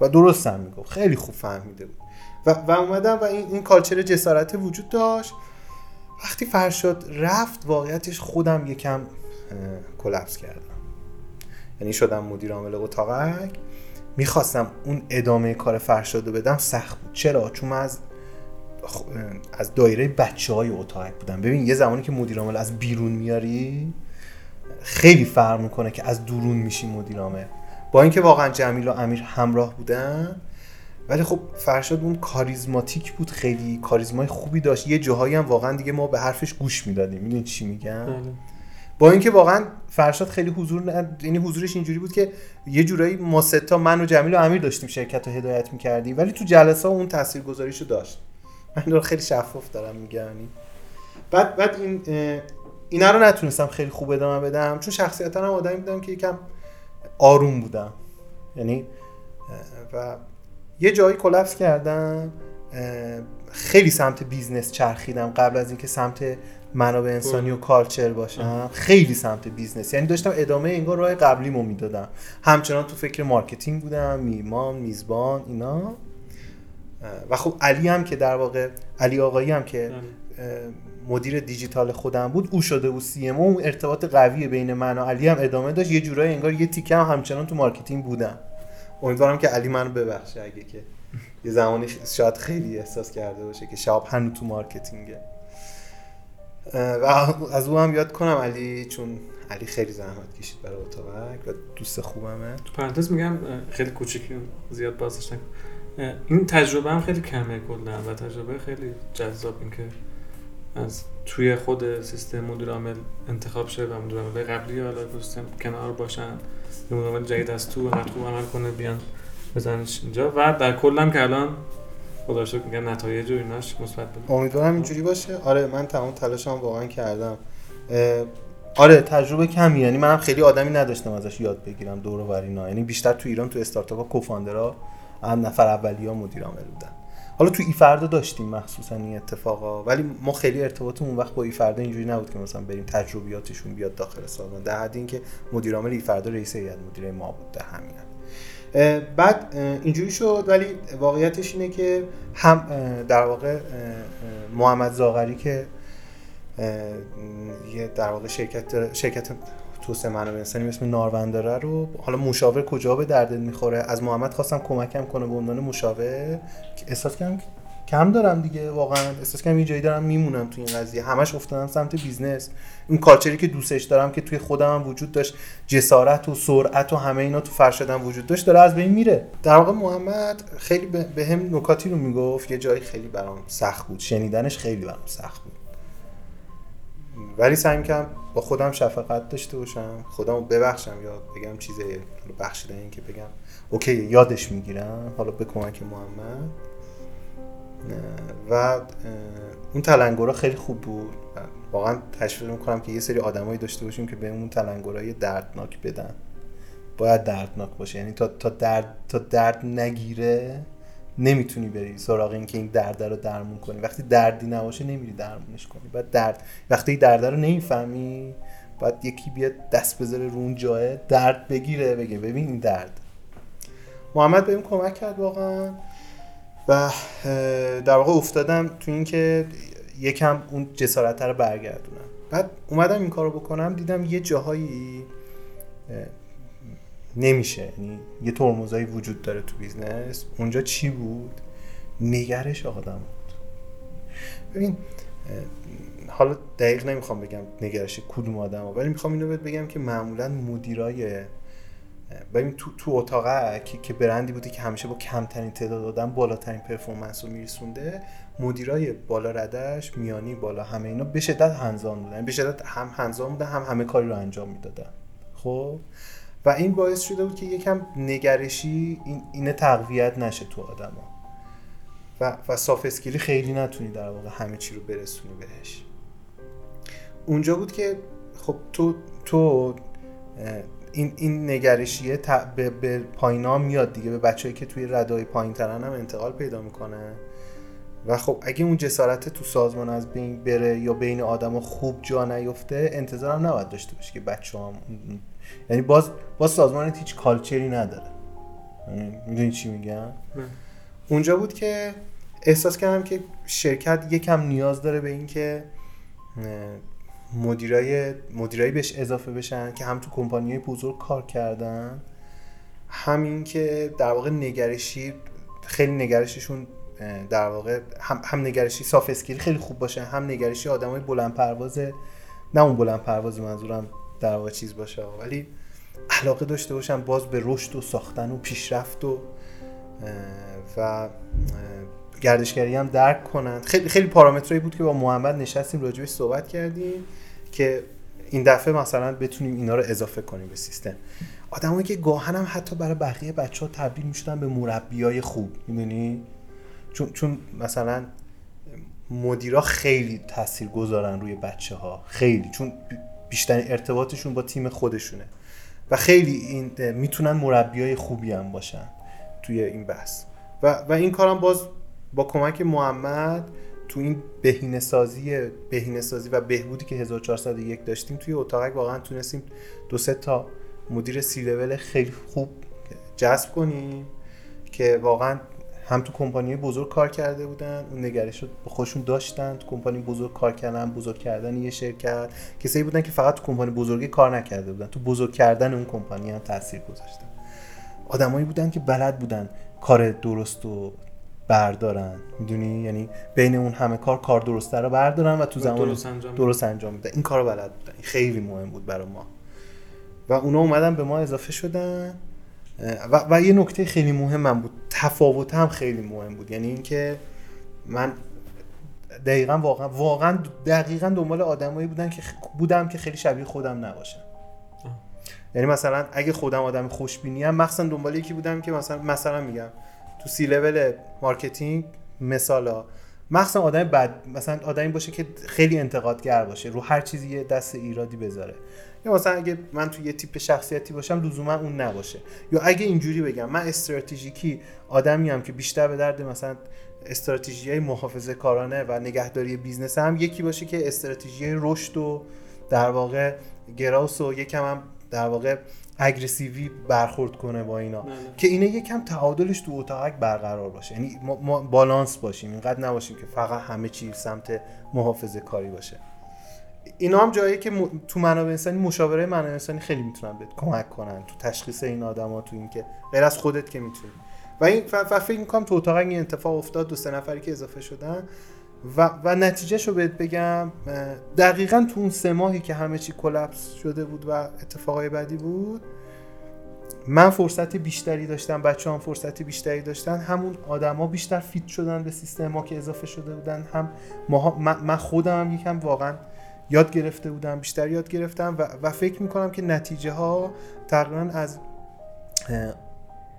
و درست هم می‌گفت. خیلی خوب فهمیده بود. و, و اومدم و این, این کالچر جسارت وجود داشت. وقتی فرشاد رفت واقعیتش خودم یکم کلپس کردم. یعنی شدم مدیر عامل اتاقک. می‌خواستم اون ادامه کار فرشاد رو بدم سخت بود. چرا؟ چون از از دایره بچه های اتاقک بودم. ببین یه زمانی که مدیر عامل از بیرون میاری خیلی فرق می‌کنه که از درون میشی مدیر عامل. با اینکه واقعا جمیل و امیر همراه بودن ولی خب فرشاد اون کاریزماتیک بود خیلی کاریزمای خوبی داشت. یه جاهایی هم واقعا دیگه ما به حرفش گوش می‌دادیم. می‌دونی چی میگم؟ بله. با اینکه واقعا فرشاد خیلی حضور یعنی حضورش اینجوری بود که یه جورایی ما سه تا من و جمیل و امیر داشتیم شرکت رو هدایت می‌کردیم. ولی تو جلسه اون تاثیرگذاریشو داشت. من رو خیلی شفاف دارم میگم. یعنی بعد بعد این اینا رو نتونستم خیلی خوب ادامه بدم. چون شخصیتا هم آدمی بودم که یکم آروم بودم. یعنی و یه جایی collapse کردم خیلی سمت business چرخیدم قبل از اینکه سمت منابع انسانی و culture باشم. خیلی سمت business. یعنی داشتم ادامه انگار راه قبلیمو می‌دادم. همچنان تو فکر marketing بودم میمان میزبان اینا. و خب علی هم که در واقع علی آقایی هم که مدیر دیجیتال خودم بود او شده بود CMO اون ارتباط قوی بین من و علی هم ادامه داشت. یه جورایی انگار یه تیکه هم همچنان تو marketing بودم. امیدوارم که علی منو ببخشه اگه که یه زمانی شاید خیلی احساس کرده باشه که شهاب هنو تو marketing ه. و از او هم یاد کنم علی چون علی خیلی زحمت کشید برای اتاقک و دوست خوبمه. تو پرانتز میگم خیلی کوچیکی زیاد بازش این تجربه هم خیلی کمه کلا و تجربه خیلی جذاب این که از توی خود سیستم مدیر عامل انتخاب شه و مدیر عامل قبلی حالا سیستم کنار باشن. عامل جدید از تو انقدر خوب عمل کنه بیان بزنش اینجا. و در کل که الان خدا شکر میگم نتایج و ایناش مثبت بود. امیدوارم اینجوری باشه. آره من تمام تلاشم واقعا کردم. آره تجربه کمی. یعنی منم خیلی آدمی نداشتم ازش یاد بگیرم دور و یعنی بیشتر تو ایران تو استارتاپ کوفاندرا هم نفر اولیه مدیر عامل بودن. حالا تو ایفردا داشتیم مخصوصا این اتفاقا ولی ما خیلی ارتباطمون اون وقت با ایفردا اینجوری نبود که مثلا بریم تجربیاتشون بیاد داخل سازمان در حد اینکه مدیر عامل ایفردا رئیس هیئت مدیره ما بود در همین بعد اینجوری شد ولی واقعیتش اینه که هم در واقع محمد زاغری که یه در واقع شرکت شرکت توسعه منابع انسانی اسم نارونداره رو حالا مشاور کجا به دردت می‌خوره؟ از محمد خواستم کمکم کنه به عنوان مشاور که احساس کردم کم دارم دیگه واقعا احساس کنم یه جایی دارم میمونم تو این قضیه. همش افتادم سمت business. این culture ی که دوستش دارم که توی خودم هم وجود داشت جسارت و سرعت و همه اینا تو فرشادم وجود داشت داره از بین میره. در واقع محمد خیلی به هم نکاتی رو می‌گفت یه جایی خیلی برام سخت بود. شنیدنش خیلی برام سخت بود. ولی سعی می‌کنم با خودم شفقت داشته باشم خودمو ببخشم یا بگم چیز بخشیدن این که بگم اوکی یادش می‌گیرم حالا به کمک محمد. و اون تلنگرها خیلی خوب بود. واقعا تشویق می‌کنم که یه سری آدمایی داشته باشیم که بهمون تلنگرهای دردناک بدن. باید دردناک باشه یعنی تا, تا درد تا درد نگیره نمی‌تونی بری سراغ این که این درد رو درمون کنی. وقتی دردی نباشه نمیری درمونش کنی. بعد درد وقتی درد رو نمی‌فهمی باید یکی بیاد دست بذاره رو اون جایه درد بگیره بگه ببین این درد. محمد بهم کمک کرد واقعا. و در واقع افتادم تو این که یکم اون جسارت رو برگردونم. بعد اومدم این کارو بکنم دیدم یه جاهایی نمیشه. یعنی یه ترمزایی وجود داره تو business. اونجا چی بود؟ نگرش آدم بود. ببین حالا دقیق نمی‌خوام بگم نگرش کدوم آدم ولی می‌خوام اینو بهت بگم که معمولا مدیرای ببین تو تو اتاق که برندی بوده که همیشه با کمترین تعداد آدم بالاترین پرفورمنس رو میرسونده مدیرای بالا ردش میانی بالا همه اینا به شدت هنزان بودن. به شدت هم هنزان بودن هم همه کاری رو انجام می‌دادن. خب؟ و این باعث شده بود که یکم نگرشی این اینه تقویت نشه تو آدما. و و صاف خیلی نتونی در واقع همه چی رو برسونی بهش. اونجا بود که خب تو تو این این نگرشیه به, به پایینا میاد دیگه. به بچه‌ای که توی ردای پایین ترن هم انتقال پیدا می‌کنه. و خب اگه اون جسارت تو سازمان از بین بره یا بین آدم خوب جا نیفته انتظارم نباید داشته باشه که بچه هم یعنی باز باز سازمان هیچ کالچری نداره. یعنی می‌دونی چی میگم؟ اونجا بود که احساس کردم که شرکت یکم نیاز داره به این که مدیرای مدیرایی بهش اضافه بشن که هم تو کمپانی بزرگ کار کردن همین که در واقع نگرشی خیلی نگرششون در واقع هم, هم نگرشی صاف اسکیل خیلی خوب باشه هم نگرشی آدمای بلند پرواز نه اون بلند پرواز منظورم در واقع چیز باشه. ولی علاقه داشته باشن باز به رشد و ساختن و پیشرفت و و گردشگری هم درک کنن. خیلی خیلی پارامترایی بود که با محمد نشستیم راجبش صحبت کردیم که این دفعه مثلا بتونیم اینا رو اضافه کنیم به سیستم. آدمایی که گاهن هم حتی برای بقیه بچه ها تبدیل می‌شدن به مربیای خوب می‌دونی؟ چون چون مثلا مدیرا خیلی تاثیر گذارن روی بچه ها خیلی. چون بیشتر ارتباطشون با تیم خودشونه. و خیلی این می‌تونن مربیای خوبی هم باشن توی این بحث. و, و این کارم باز با کمک محمد تو این بهینه سازی و بهبودی که 1401 داشتیم توی اتاق واقعا تونستیم دو سه تا مدیر سی لول خیلی خوب جذب کنیم که واقعا هم تو کمپانی بزرگ کار کرده بودن اون نگرش رو به خودشون داشتن. تو کمپانی بزرگ کار کردن بزرگ کردن یه شرکت. کسایی بودن که فقط تو کمپانی بزرگی کار نکرده بودن. تو بزرگ کردن اون کمپانی هم تاثیر گذاشتن. آدمایی بودن که بلد بودن کار درست و بردارن. می‌دونی؟ یعنی بین اون همه کار کار درسته رو بردارن و تو زمان درست انجام, درست انجام این کارو بلد بودن. خیلی مهم بود برای ما. و اونا اومدن به ما اضافه شدن. و, و یه نکته خیلی مهمم بود. تفاوت هم خیلی مهم بود. یعنی اینکه من دقیقا واقعا واقعا دقیقا دنبال آدمایی بودن که بودم که خیلی شبیه خودم نباشن یعنی مثلا اگه خودم آدم خوشبینی هم مخصوصا دنبال یکی بودم که مثلا مثلا میگم تو C-level marketing مثلا مخصوصا آدم بد مثلا آدمی باشه که خیلی انتقادگر باشه رو هر چیزی یه دست ایرادی بذاره. یا مثلا اگه من تو یه تیپ شخصیتی باشم لزوما اون نباشه. یا اگه اینجوری بگم من استراتژیکی آدمی هم که بیشتر به درد مثلا استراتژی های محافظه کارانه و نگهداری business هم یکی باشه که استراتژی رشد و در واقع گراس و یکم هم در واقع اگریسیوی برخورد کنه با اینا. نه بله. که اینا یکم تعادلش تو اتاق برقرار باشه. یعنی ما, بالانس باشیم. اینقدر نباشیم که فقط همه چیز سمت محافظه کاری باشه. اینا هم جایی که تو منابع انسانی مشاوره منابع انسانی خیلی می‌تونن بهت کمک کنن. تو تشخیص این آدما تو اینکه غیر از خودت که می‌تونی. و این فکر می‌کنم تو اتاق این اتفاق افتاد. دو سه نفری که اضافه شدن. و, و نتیجه رو بهت بگم دقیقا تو اون سه ماهی که همه چی کلپس شده بود و اتفاقای بعدی بود من فرصت بیشتری داشتم بچه هم فرصت بیشتری داشتن همون آدما بیشتر فیت شدن به سیستم ما که اضافه شده بودن هم من خودم هم یکم واقعا یاد گرفته بودم بیشتر یاد گرفتم و, و فکر می‌کنم که نتیجه ها تقریبا از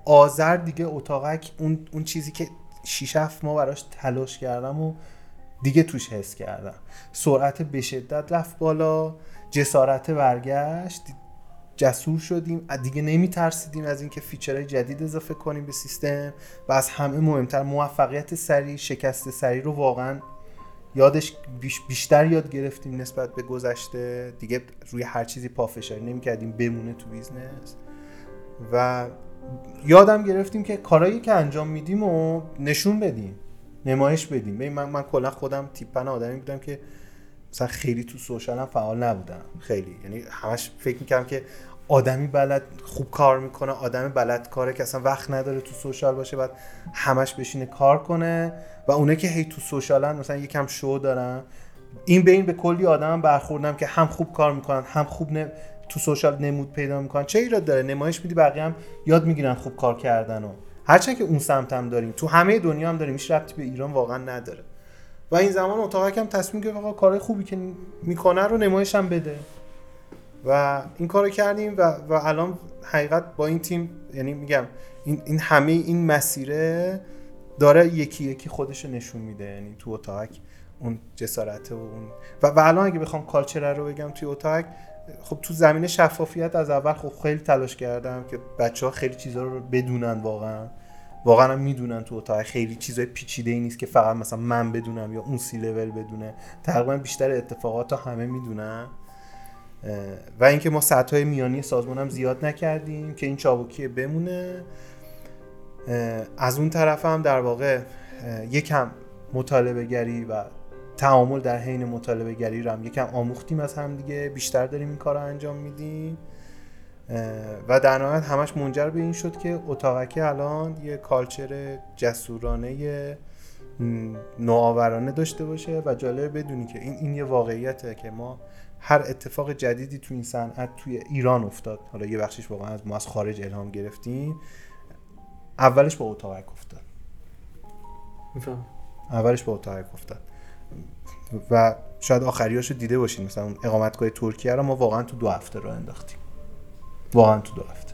آذر دیگه اتاقک اون, اون چیزی که 6 ما براش تلاش کردم و دیگه توش حس کردم. سرعت به شدت رفت بالا جسارت برگشت جسور شدیم. دیگه نمی ترسیدیم از اینکه feature های جدید اضافه کنیم به سیستم و از همه مهمتر موفقیت سریع شکست سریع رو واقعا یادش بیشتر یاد گرفتیم نسبت به گذشته. دیگه روی هر چیزی پافشاری نمی کردیم بمونه تو business. و یادم گرفتیم که کارهایی که انجام میدیم و نشون بدیم. نمایش بدیم. من من کلا خودم تیپن آدمی بودم که مثلا خیلی تو سوشال هم فعال نبودم. خیلی. یعنی همش فکر می‌کردم که آدمی بلد خوب کار می‌کنه آدم بلد کاره که اصلا وقت نداره تو سوشال باشه بعد همش بشینه کار کنه. و اونه که هی تو سوشالن مثلا یکم شو دارن. این به این به کلی آدم برخوردم که هم خوب کار می‌کنن هم خوب نه تو سوشال نمود پیدا می‌کنن. چه ایراد داره؟ نمایش میدی بقیه هم یاد می‌گیرن خوب کار کردن و. هرچند که اون سمت هم داریم تو همه دنیا هم داریم هیچ ربطی به ایران واقعا نداره. و این زمان اتاق هم تصمیم گرفت آقا کارهای خوبی که می‌کنه رو نمایش هم بده. و این کارو کردیم و, و الان حقیقت با این تیم یعنی میگم این, این همه این مسیره داره یکی یکی خودش نشون میده. یعنی تو اتاق اون جسارت و اون و, و الان اگه بخوام کالچر رو بگم توی اتاق خب تو زمینه شفافیت از اول خب خیلی تلاش کردم که بچه ها خیلی چیزها رو بدونن واقعا. واقعا هم می‌دونن تو اتاق. خیلی چیزای پیچیده ای نیست که فقط مثلا من بدونم یا اون سی لول بدونه. تقریبا بیشتر اتفاقات ها همه می‌دونن. و اینکه ما سطح میانی سازمان هم زیاد نکردیم که این چابکی بمونه. از اون طرف هم در واقع یکم مطالبه گری و تعامل در حین مطالبه گری رو هم یکم آموختیم از هم دیگه بیشتر داریم این کار رو انجام میدیم. و در نهایت همش منجر به این شد که اتاقکی الان یه کالچر جسورانه نوآورانه داشته باشه و جالب بدونی که این این یه واقعیته که ما هر اتفاق جدیدی تو این صنعت توی ایران افتاد. حالا یه بخشش واقعا از ما از خارج الهام گرفتیم. اولش با اتاقک افتاد. اولش با اتاقک افتاد. و شاید آخریاشو دیده باشین. مثلا اون اقامتگاه ترکیه رو ما واقعا تو دو هفته رو انداختیم. واقعا تو دو هفته.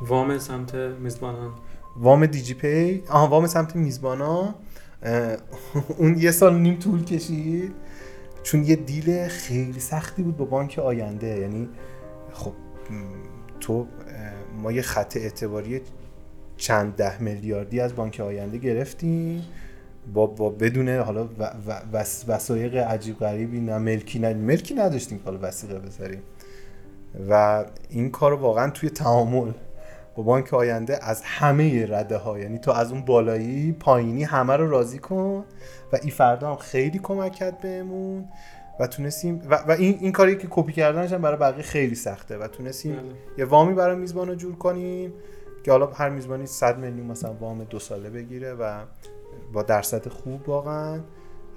وام سمت میزبانان. وام دیجی پی. آها وام سمت میزبانا. اون یه سال نیم طول کشید. چون یه دیل خیلی سختی بود با بانک آینده. یعنی خب تو ما یه خط اعتباری چند ده میلیاردی از بانک آینده گرفتیم. با, با بدون حالا وسایق عجیب غریبی نه ملکی نه ملکی نداشتیم که حالا وسیقه بذاریم و این کار واقعا توی تعامل با بانک آینده از همه رده ها یعنی تو از اون بالایی پایینی همه رو راضی کن و این فردا هم خیلی کمک کرد بهمون و تونستیم و, و این, این کاری که کپی کردنش هم برای بقیه خیلی سخته و تونستیم بله. یه وامی برای میزبان رو جور کنیم که حالا هر میزبانی 100 میلیون مثلا وام دو ساله بگیره و با درصد خوب واقعا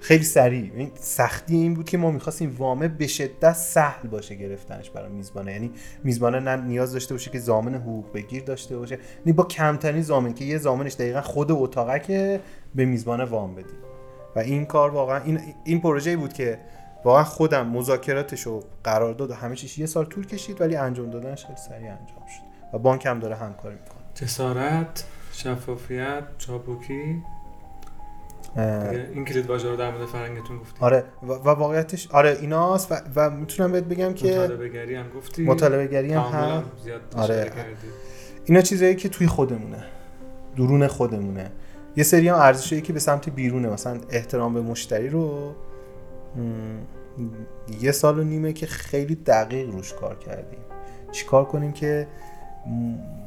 خیلی سریع. این سختی این بود که ما می‌خواستیم وامه به شدت سهل باشه گرفتنش برای میزبانه. یعنی میزبانه نه نیاز داشته باشه که زامن حقوق بگیر داشته باشه یعنی با کمترین زامن که یه زامنش دقیقا خود اتاقه که به میزبانه وام بدیم. و این کار واقعا این این پروژه بود که واقعا خودم مذاکراتش و قرارداد و همه چیز یه سال طول کشید ولی انجام دادنش خیلی سریع انجام شد. و بانک هم داره همکاری می‌کنه. جسارت شفافیت چابوکی این کلید واژه رو در مورد فرنگتون گفتی. آره و, واقعیتش آره ایناست و, و می‌تونم بهت بگم که مطالبه گری هم گفتی. مطالبه گری هم, هم آره. اینا چیزایی که توی خودمونه. درون خودمونه. یه سری هم ارزشایی که به سمت بیرونه. مثلا احترام به مشتری رو یه سال و نیمه که خیلی دقیق روش کار کردیم. چیکار کنیم که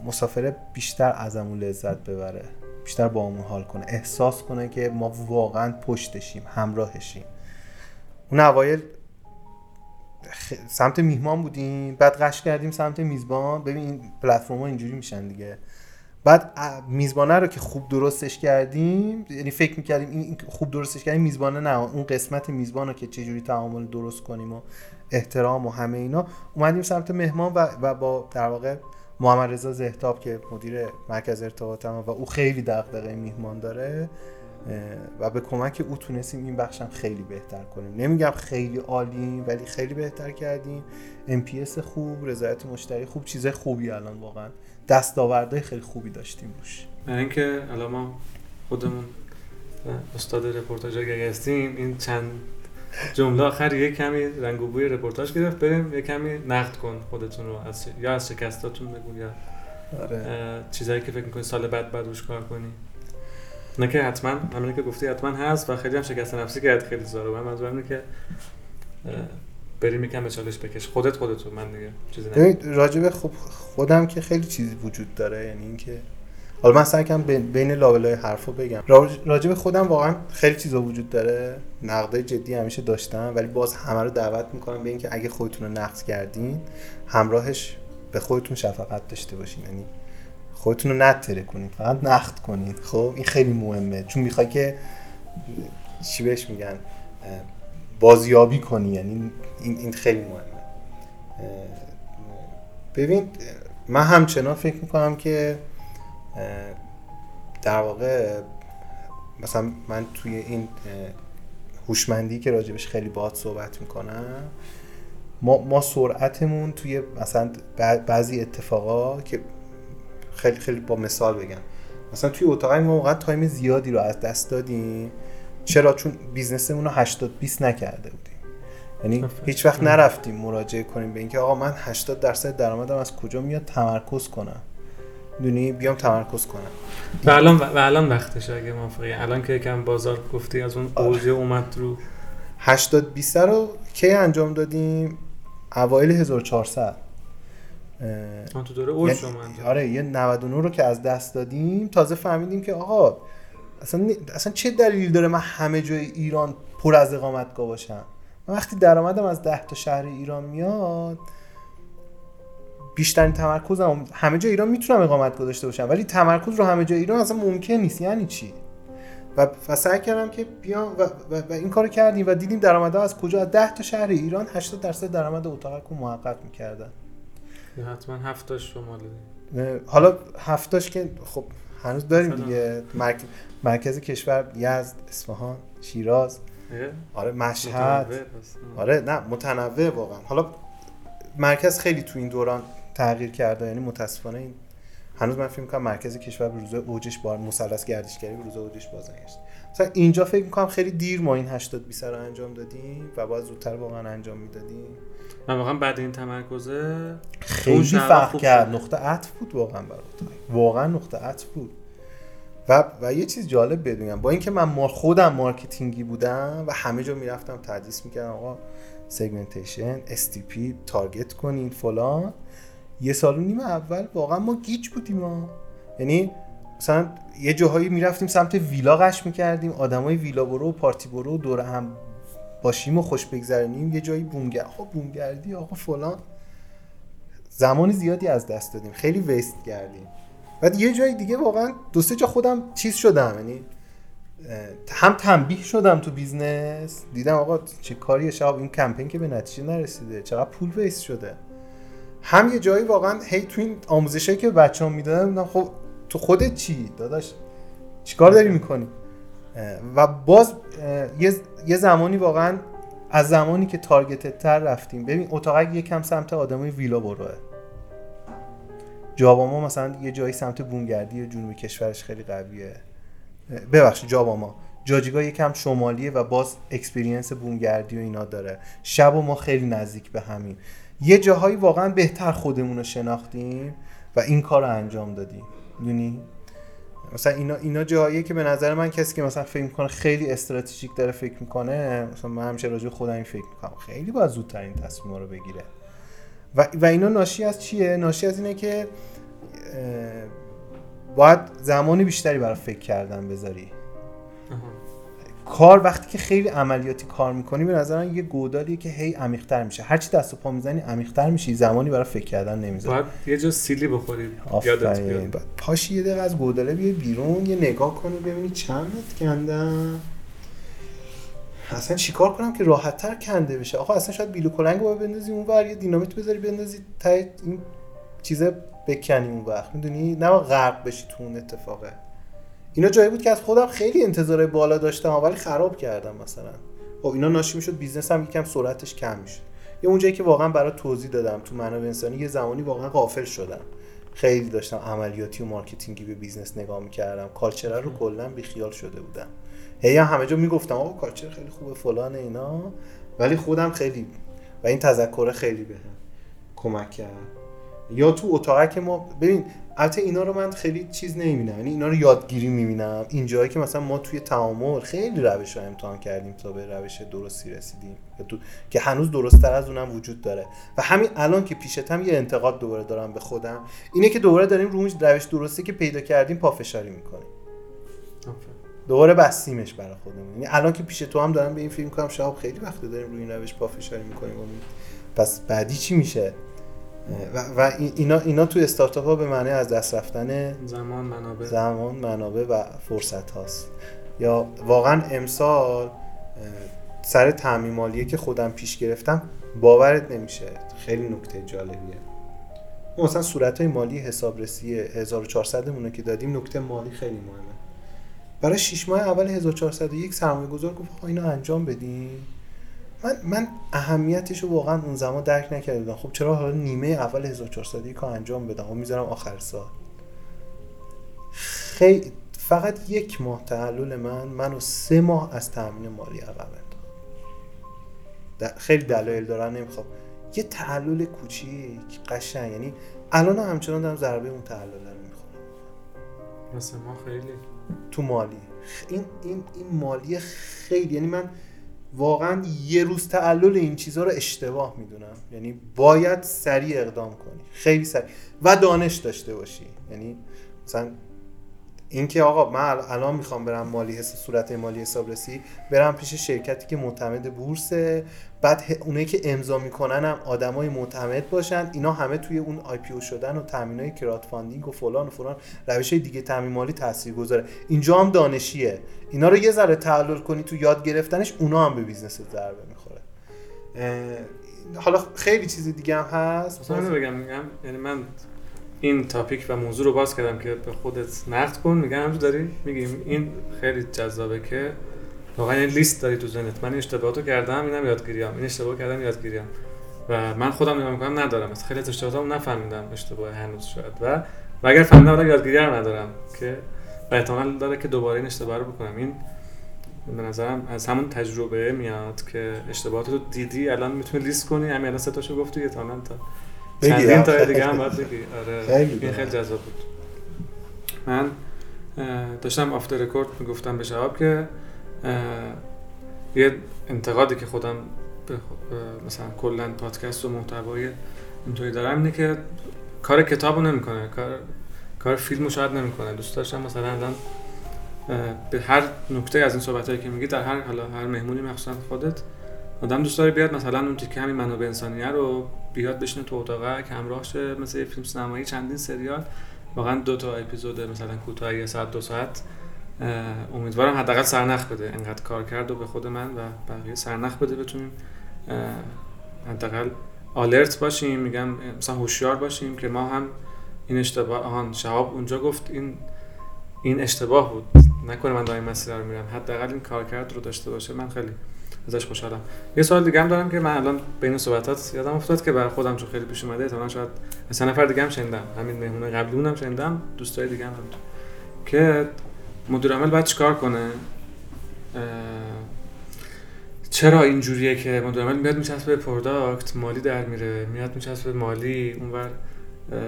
مسافره بیشتر ازمون لذت ببره بیشتر با همون حال کنه احساس کنه که ما واقعا پشتشیم همراهشیم. اون اوایل سمت میهمان بودیم بعد قش کردیم سمت میزبان. ببین این پلتفرم ها اینجوری میشن دیگه. بعد میزبانه رو که خوب درستش کردیم یعنی فکر می‌کردیم این خوب درستش کردیم میزبانه نه. اون قسمت میزبان رو که چجوری تعامل درست کنیم و احترام و همه اینا اومدیم سمت مهمان و, و با در واقع محمد رضا زهتاب که مدیر مرکز ارتباطم و او خیلی دغدغه میهمان داره و به کمک او تونستیم این بخشم خیلی بهتر کنیم. نمیگم خیلی عالی ولی خیلی بهتر کردیم. MPS خوب رضایت مشتری خوب چیز خوبی الان واقعا. دستاوردهای خیلی خوبی داشتیم روش. برای اینکه الان ما خودمون استاد رپورتاج اگه هستیم این چند جمله آخر یه کمی رنگ و بوی رپورتاج گرفت. بریم یه کمی نقد کن خودتون رو. از یا از شکستاتون بگو یا آره. چیزایی که فکر می‌کنی سال بعد بعد روش کار کنی. نه که حتما همینه که گفتی حتما هست و خیلی هم شکست نفسی کرد. خیلی زارو من منظورم اینه که بریم یکم به چالش بکش. خودت خودتو من دیگه چیزی راجب خب خودم که خیلی چیزی وجود داره. یعنی اینکه حالا من سعی کنم بین لابلای حرفو بگم. راجب خودم واقعا خیلی چیزا وجود داره. نقدای جدی همیشه داشتم ولی باز همه رو دعوت می‌کنم به اینکه اگه خودتون رو نقد کردین همراهش به خودتون شفقت داشته باشین. یعنی خودتون رو نتره کنید فقط نقد کنید خب این خیلی مهمه. چون می‌خوای که چی بهش میگن؟ بازیابی کنی. یعنی این, این خیلی مهمه. ببین من همچنان فکر می‌کنم که در واقع مثلا من توی این هوشمندی که راجبش خیلی باهات صحبت می‌کنم ما, ما سرعتمون توی مثلا بعضی اتفاقا که خیلی خیلی با مثال بگم. مثلا توی اتاقک ما واقعا time زیادی رو از دست دادیم چرا؟ چون business مون رو 80 20 نکرده بودیم. یعنی. هیچ وقت نرفتیم مراجعه کنیم به اینکه آقا من 80 درصد درآمدم از کجا میاد تمرکز کنم. دونی بیام تمرکز کنم. و الان و الان وقتشه اگه موافقی. الان که یکم بازار گفتی از اون آره. اوج اومد رو. 80 20 رو کی انجام دادیم؟ اوایل 1400 اه، آن تو دوره اوج یعنی- آره یه 99 رو که از دست دادیم تازه فهمیدیم که آقا اصلا اصلا چه دلیلی داره من همه جای ایران پر از اقامتگاه باشم؟ من وقتی درآمدم از 10 تا شهر ایران میاد بیشترین تمرکزم همه جای ایران می‌تونم اقامتگاه داشته باشم ولی تمرکز رو همه جای ایران اصلا ممکن نیست. یعنی چی؟ و, و سعی کردم که بیام و, و, و این کارو کردیم و دیدیم درآمدها از کجا؟ از 10 تا شهر ایران 80 درصد درآمد اتاق رو محقق می‌کردن. حتما هفتاش شمال نه، حالا هفتاش که خب هنوز داریم مثلا؟ دیگه. مرک... مرکز کشور یزد اصفهان شیراز آره مشهد. آره نه متنوع واقعا. حالا مرکز خیلی تو این دوران تغییر کرده. یعنی متاسفانه این هنوز من فکر می‌کنم مرکز کشور به روز اوجش بار مثلث گردشگری به روز اوجش بازنگشت مثلا اینجا فکر می‌کنم خیلی دیر ما این 80 20 رو انجام دادیم و باید زودتر واقعا انجام می‌دادیم. و واقعا بعد این تمرکزه خیلی فرق کرد. نقطه عطف بود واقعا برات واقعا نقطه عطف بود. و, و یه چیز جالب بدونم با اینکه من ما خودم marketing ی بودم و همه جا می‌رفتم تدریس می‌کردم آقا segmentation STP target کنین فلان. یه سال و نیم اول واقعا ما گیج بودیم ما یعنی مثلا یه جاهایی می‌رفتیم سمت ویلا غش می‌کردیم آدمای ویلا برو و پارتی برو و دور هم باشیم و خوش بگذرونیم یه جایی بومگر آقا بومگردی آقا فلان. زمان زیادی از دست دادیم خیلی waste کردیم. بعد یه جای دیگه واقعا دو سه جا خودم چیز شدم یعنی هم تنبیه شدم تو business. دیدم آقا چه کاریه شهاب این کمپین که به نتیجه نرسیده چقدر پول waste شده. هم یه جایی واقعا هی تو این آموزشایی که بچه ها می‌دادم دیدم خب تو خودت چی؟ داداش چیکار داری می‌کنی؟ و باز یه زمانی واقعا از زمانی که targeted تر رفتیم. ببین اتاقک یکم سمت آدمای ویلا بروه جاباما مثلا یه جایی سمت بومگردی و جنوبی کشورش خیلی قویه. ببخشید جاباما جاجیگا یکم شمالیه و باز experience بومگردی و اینا داره. شب و ما خیلی نزدیک به همین. یه جاهایی واقعا بهتر خودمون رو شناختیم و این کار رو انجام دادیم. می‌دونی مثلا اینا اینا جاهاییه که به نظر من کسی که مثلا فکر می‌کنه خیلی استراتژیک داره فکر می‌کنه مثلا من همیشه راجع خودم این فکر می‌کنم. خیلی باید زودتر این تصمیم رو بگیره. و, و اینا ناشی از چیه؟ ناشی از اینه که باید زمانی بیشتری برای فکر کردن بذاری. کار وقتی که خیلی عملیاتی کار می‌کنی به نظر یه گودالیه که هی عمیق‌تر میشه. هرچی دست و پا می‌زنی عمیق‌تر میشی. زمانی برای فکر کردن نمی‌ذاری. باید یه جا سیلی بخورید یادت بیاد. پاشی یه دقیقه از گوداله بیای بیرون یه نگاه کنی ببینی چند کندم. اصلا چیکار کنم که راحتتر کنده بشه؟ آقا اصلا شاید بیلو کلنگ رو بندازی اون ور یه دینامیت بذاری بندازی تا این چیزه بکنی اون وقت. می‌دونی؟ نه غرق بشی تو اون اتفاقه. اینا جایی بود که از خودم خیلی انتظار بالا داشتم ولی خراب کردم مثلا. خب اینا ناشی می‌شد business هم یکم سرعتش کم می‌شد. یه اونجایی که واقعا برای توضیح دادم تو منابع انسانی یه زمانی واقعا غافل شدم. خیلی داشتم عملیاتی و marketing ی به business نگاه می‌کردم. culture رو کلا بیخیال شده بودم. هی هم همه جا می‌گفتم آقا culture خیلی خوبه فلان اینا. ولی خودم خیلی و این تذکره خیلی بهم کمک کرد. یا تو اتاقک که ما ببین البته اینا رو من خیلی چیز نمی‌بینم. یعنی اینا رو یادگیری می‌بینم. اینجایی که مثلا ما توی تعامل خیلی روش رو امتحان کردیم تا به روش درستی رسیدیم. که تو که هنوز درست تر از اونم وجود داره. و همین الان که پیشتم یه انتقاد دوباره دارم به خودم اینه که دوباره داریم رو اون روش درستی که پیدا کردیم پافشاری می‌کنیم. دوباره بستیمش برای خودمون. یعنی الان که پیش تو هم دارم به این فیلم کنم شب خیلی وقت داریم روی این روش پافشاری می‌کنیم. پس بعدی چی میشه؟ و, و این- اینا اینا تو استارتاپ ها به معنی از دست رفتن زمان منابع. زمان منابع و فرصت هاست. یا واقعا امسال سر تعمیم مالیه که خودم پیش گرفتم باورت نمیشه. خیلی نکته جالبیه. مثلا صورت های مالی حسابرسی 1400 مونه که دادیم نکته مالی خیلی مهمه. برای 6 ماه اول 1401 سرمایه گذار گفت اینو انجام بدین. من من اهمیتش رو واقعا اون زمان درک نکرده بودم خب چرا حالا نیمه اول 1401 رو انجام بدم؟ و می‌ذارم آخر سال. خیلی فقط یک ماه تحلل من منو سه ماه از تامین مالی عقب انداخت خیلی دلایل دارن نمی‌خوام. یه تعلل کوچیک قشنگ. یعنی الان همچنان دارم ضربه اون تعلل رو می‌خورم. مثل ما خیلی. تو مالی. این این این مالی خیلی یعنی من واقعا یه روز تعلل این چیزها رو اشتباه می‌دونم. یعنی باید سریع اقدام کنی. خیلی سریع. و دانش داشته باشی. یعنی مثلا اینکه آقا من الان می‌خوام برم مالی حس صورت مالی حسابرسی برم پیش شرکتی که معتمد بورسه بعد اونایی که امضا می‌کنن هم آدمای معتمد باشن. اینا همه توی اون IPO شدن و تامین های crowdfunding و فلان و فلان. روش دیگه تامین مالی تاثیرگذاره. اینجا هم دانشیه. اینا رو یه ذره تعلل کنی تو یاد گرفتنش اونا هم به business ضربه می‌خوره. حالا خیلی چیز دیگه هم هست. مثلا بگم میگم یعنی من این تاپیک و موضوع رو باز کردم که به خودت نقد کن. میگم همجور داری میگیم این خیلی جذابه که واقعا این لیست داری تو ذهنت. من این اشتباهاتو کردم اینم یادگیریام. این اشتباه کردم یادگیریام. و من خودم نگاه می‌کنم ندارم. مثلا خیلی از اشتباهاتم نفهمیدم اشتباه هنوز شاید. و و اگر فهمیدم یادگیری رو ندارم که احتمال داره که دوباره این اشتباه رو بکنم. این به نظرم از همون تجربه میاد که اشتباهات رو دیدی الان می‌تونی لیست کنی. همین الان سه تاشو گفتی تا چندین تا دیگه هم باید بگی. آره خیلی این خیلی جذاب بود. من داشتم آفتر رکورد می‌گفتم به شباب که یه انتقادی که خودم به مثلا کلا پادکست و محتوای اینطوری دارم اینه که کار کتابو نمی‌کنه. کار کار فیلمو شاید نمی‌کنه. دوست داشتم مثلا الان به هر نکته از این صحبتایی که میگی در هر حالا هر مهمونی مخصوصا خودت آدم دوست داره بیاد مثلا اون تیکه همین منابع انسانیه رو بیاد بشینه تو اتاق همراه شه مثل فیلم سینمایی چندین سریال. واقعا دو تا اپیزود مثلا کوتاه ساعت دو ساعت امیدوارم حداقل سرنخ بده. انقدر کار کرد و به خود من و بقیه سرنخ بده بتونیم حداقل آلرت باشیم. میگم مثلا هوشیار باشیم که ما هم این اشتباه آهان شهاب اونجا گفت این این اشتباه بود. نکنه من دائم مسیر رو میرم. حداقل این کارکرد رو داشته باشه. من خیلی ازش خوشحالم. یه سوال دیگه هم دارم که من الان بین صحبتات یادم افتاد که برای خودم چون خیلی پیش اومده احتمالاً شاید مثلا نفر دیگه هم شنیدم. همین مهمون قبلی اونم شنیدم دوستای دیگه هم, هم. که مدیر عامل باید چیکار کنه؟ چرا اینجوریه که مدیر عامل میاد میچسبه به پروداکت مالی در میره میاد میچسبه به مالی اونور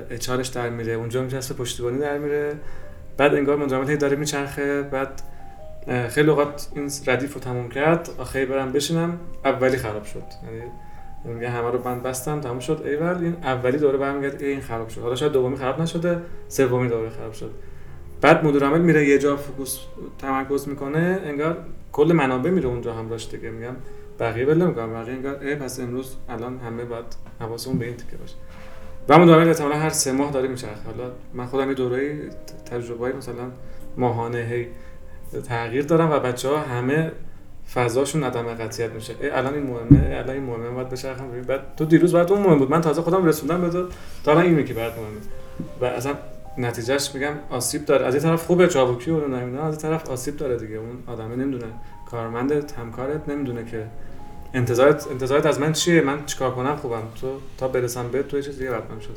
HR ش در میره اونجا میچسبه پشتیبانی در میره. بعد انگار مدیر عامل داره میچرخه بعد خیلی اوقات این ردیف رو تموم کرد آخه برم بشینم اولی خراب شد. یعنی میگه همه رو بند بستم تموم شد. ایول این اولی دوره برمیگرد این خراب شد. حالا شاید دومی خراب نشده سومی دوره خراب شد. بعد مدیر عامل میره یه جا focus تمرکز می‌کنه انگار کل منابع میره اونجا همراهش دیگه. میگم بقیه ول نمی‌کنم بقیه انگار ای پس امروز الان همه باید حواسمون به این تیکه باشه. و مدیر عامل احتمالاً هر سه ماه داره میچرخه. حالا من خودم یه دوره تجربه مثلا ماهانه هی تغییر دارم و بچه ها همه فضاشون عدم قطعیت میشه. ای الان این مهمه الان این مهمه باید بچرخم بعد تو دیروز بعد اون مهم بود. من تازه خودم رسوندم به تو تا الان اینه که بعد مهمه. و اصلا نتیجهش میگم آسیب داره. از این طرف خوبه چابوکی و نمی‌دونم از این طرف آسیب داره دیگه. اون آدمه نمی‌دونه. کارمند همکارت نمی‌دونه که انتظارت انتظارت از من چیه؟ من چیکار کنم؟ خوبم. تو تا برسم به تو چیز دیگه بدم شد.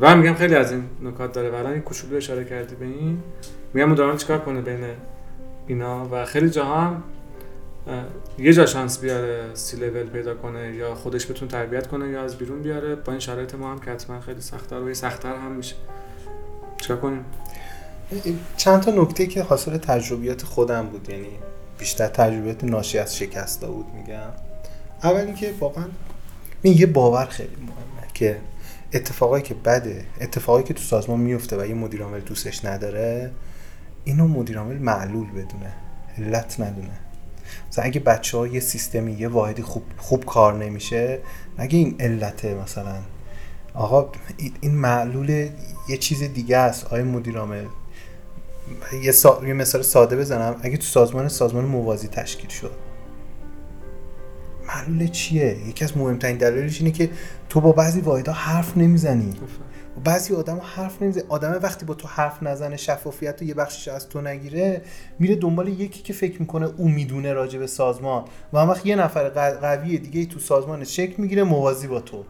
و میگم خیلی از این نکات داره. و کوچولو اشاره کردی به این. میگم مدام چیکار کنه بین اینا و خیلی جاها هم یه جا شانس بیاره سی لول پیدا کنه یا خودش بتونه تربیت کنه یا از بیرون بیاره با این شرایط ما هم که حتما خیلی سختتر و سختتر هم میشه. چیکار کنیم؟ چند تا نکته که حاصل تجربیات خودم بود یعنی بیشتر تجربیات ناشی از شکستا بود میگم. اول اینکه واقعا یه باور خیلی مهمه که اتفاقایی که بده اتفاقایی که تو سازمان میفته و یه مدیر عامل دوستش نداره اینو مدیر عامل معلول بدونه علت ندونه. مثلا اگه بچه ها یه سیستمی یه واحدی خوب, خوب کار نمیشه اگه این علته مثلا؟ آقا این معلول یه چیز دیگه است آیا مدیر عامل. یه, سا... یه مثال ساده بزنم. اگه تو سازمان سازمان موازی تشکیل شد. معلول چیه؟ یکی از مهمترین دلایلش اینه که تو با بعضی واحدها حرف نمی‌زنی. بعضی آدم حرف نمی‌زنه. آدم وقتی با تو حرف نزنه شفافیت و یه بخشش از تو نگیره میره دنبال یکی که فکر می‌کنه او می‌دونه راجع به سازمان. و هم یه نفر قوی دیگه تو سازمان چک می‌گیره موازی با تو.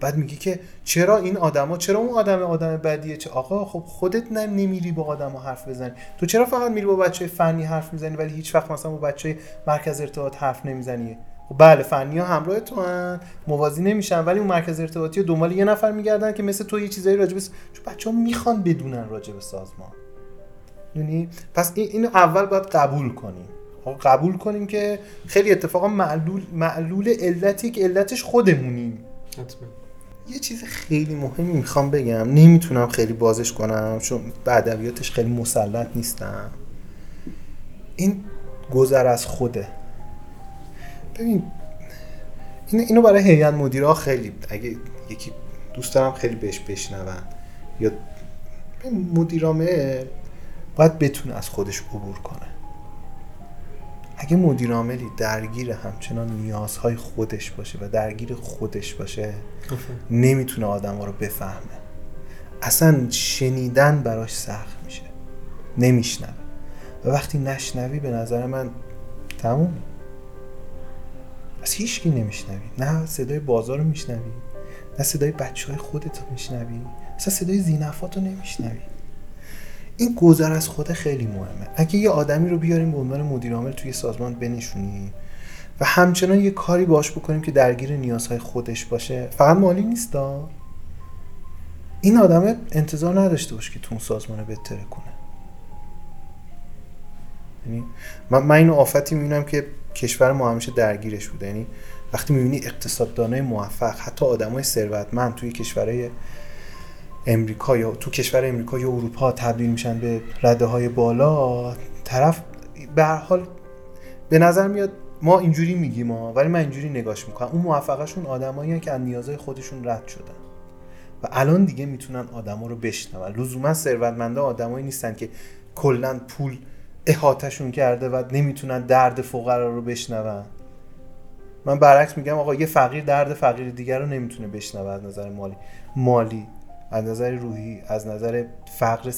بعد میگی که چرا این آدما چرا اون آدم آدم بدیه؟ چه آقا خب خودت نه نمیری با آدما حرف بزنی. تو چرا فقط میری با بچه فنی حرف می‌زنی ولی هیچ وقت مثلا با بچه مرکز ارتباط حرف نمی‌زنی؟ بله فنی ها همراه تو هن موازی نمیشن ولی اون مرکز ارتباطی دنبال یه نفر میگردن که مثل تو یه چیزایی راجع به چون بچه ها می‌خوان بدونن راجع به سازمان. یعنی پس این اینو اول باید قبول کنیم. خب قبول کنیم که خیلی اتفاقا معلول معلول علتی که علتش خودمونیم. حتما. یه چیز خیلی مهمی می‌خوام بگم نمی‌تونم خیلی بازش کنم چون به ادبیاتش خیلی مسلط نیستم. این گذر از خوده. ببین این اینو برای هیئت مدیرا خیلی اگه یکی دوست دارم خیلی بهش بشنون. یا ببین مدیر عامل باید بتونه از خودش عبور کنه. اگه مدیر عاملی درگیر همچنان نیازهای خودش باشه و درگیر خودش باشه نمی‌تونه آدم ها رو بفهمه. اصلا شنیدن براش سخت میشه. نمیشنوه. و وقتی نشنوی به نظر من تموم از هیچکی نمیشنوی. نه صدای بازار رو میشنوی نه صدای بچه های خودت رو میشنوی اصلا صدای زینفات رو نمیشنوی. این گذر از خود خیلی مهمه. اگه یه آدمی رو بیاریم به عنوان مدیر عامل توی سازمان بنشونیم و همچنان یه کاری باش بکنیم که درگیر نیازهای خودش باشه فقط مالی نیست این آدم انتظار نداشته باشه که تو اون سازمان بهتره کنه. یعنی من, من آفتی می‌بینم که کشور ما همیشه درگیرش بوده. یعنی وقتی می‌بینی اقتصاددانای موفق حتی آدمای ثروتمند توی کشورهای امریکا یا تو کشور امریکا یا اروپا تبدیل میشن به رده های بالا طرف به هر حال به نظر میاد ما اینجوری میگیم ما ولی من اینجوری نگاش می‌کنم. اون موفقشون آدمایی که از نیازهای خودشون رد شدن. و الان دیگه می‌تونن آدما رو بشنون. لزوما ثروتمندا آدمایی نیستن که کلا پول احاتشون کرده و نمی‌تونن درد فقرا رو بشنون. من برعکس میگم آقا یه فقیر درد فقیر دیگر رو نمی‌تونه بشنوه از نظر مالی. مالی از نظر روحی از نظر فقر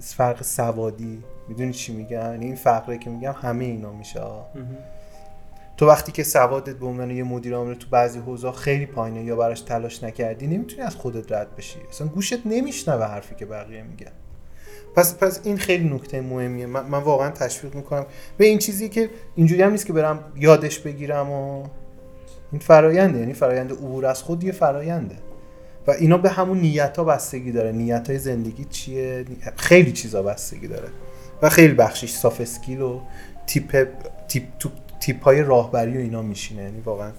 فرق سوادی. می‌دونی چی میگم؟ یعنی این فقره که میگم همه اینا میشه تو وقتی که سوادت به عنوان یه مدیر عامل تو بعضی حوزه خیلی پایینه یا براش تلاش نکردی نمی‌تونی از خودت رد بشی. اصلا گوشت نمیشنوه حرفی که بقیه میگن. پس پس این خیلی نکته مهمیه. من, من واقعا تشویق می‌کنم. به این چیزی که اینجوری هم نیست که برم یادش بگیرم و این فراینده یعنی فرایند عبور از خود یه فراینده و اینا به همون نیت ها بستگی داره. نیت های زندگی چیه؟ خیلی چیزا بستگی داره. و خیلی بخشش ساف اسکیل و تیپ تیپ تیپ های راهبری و اینا میشینه. یعنی واقعا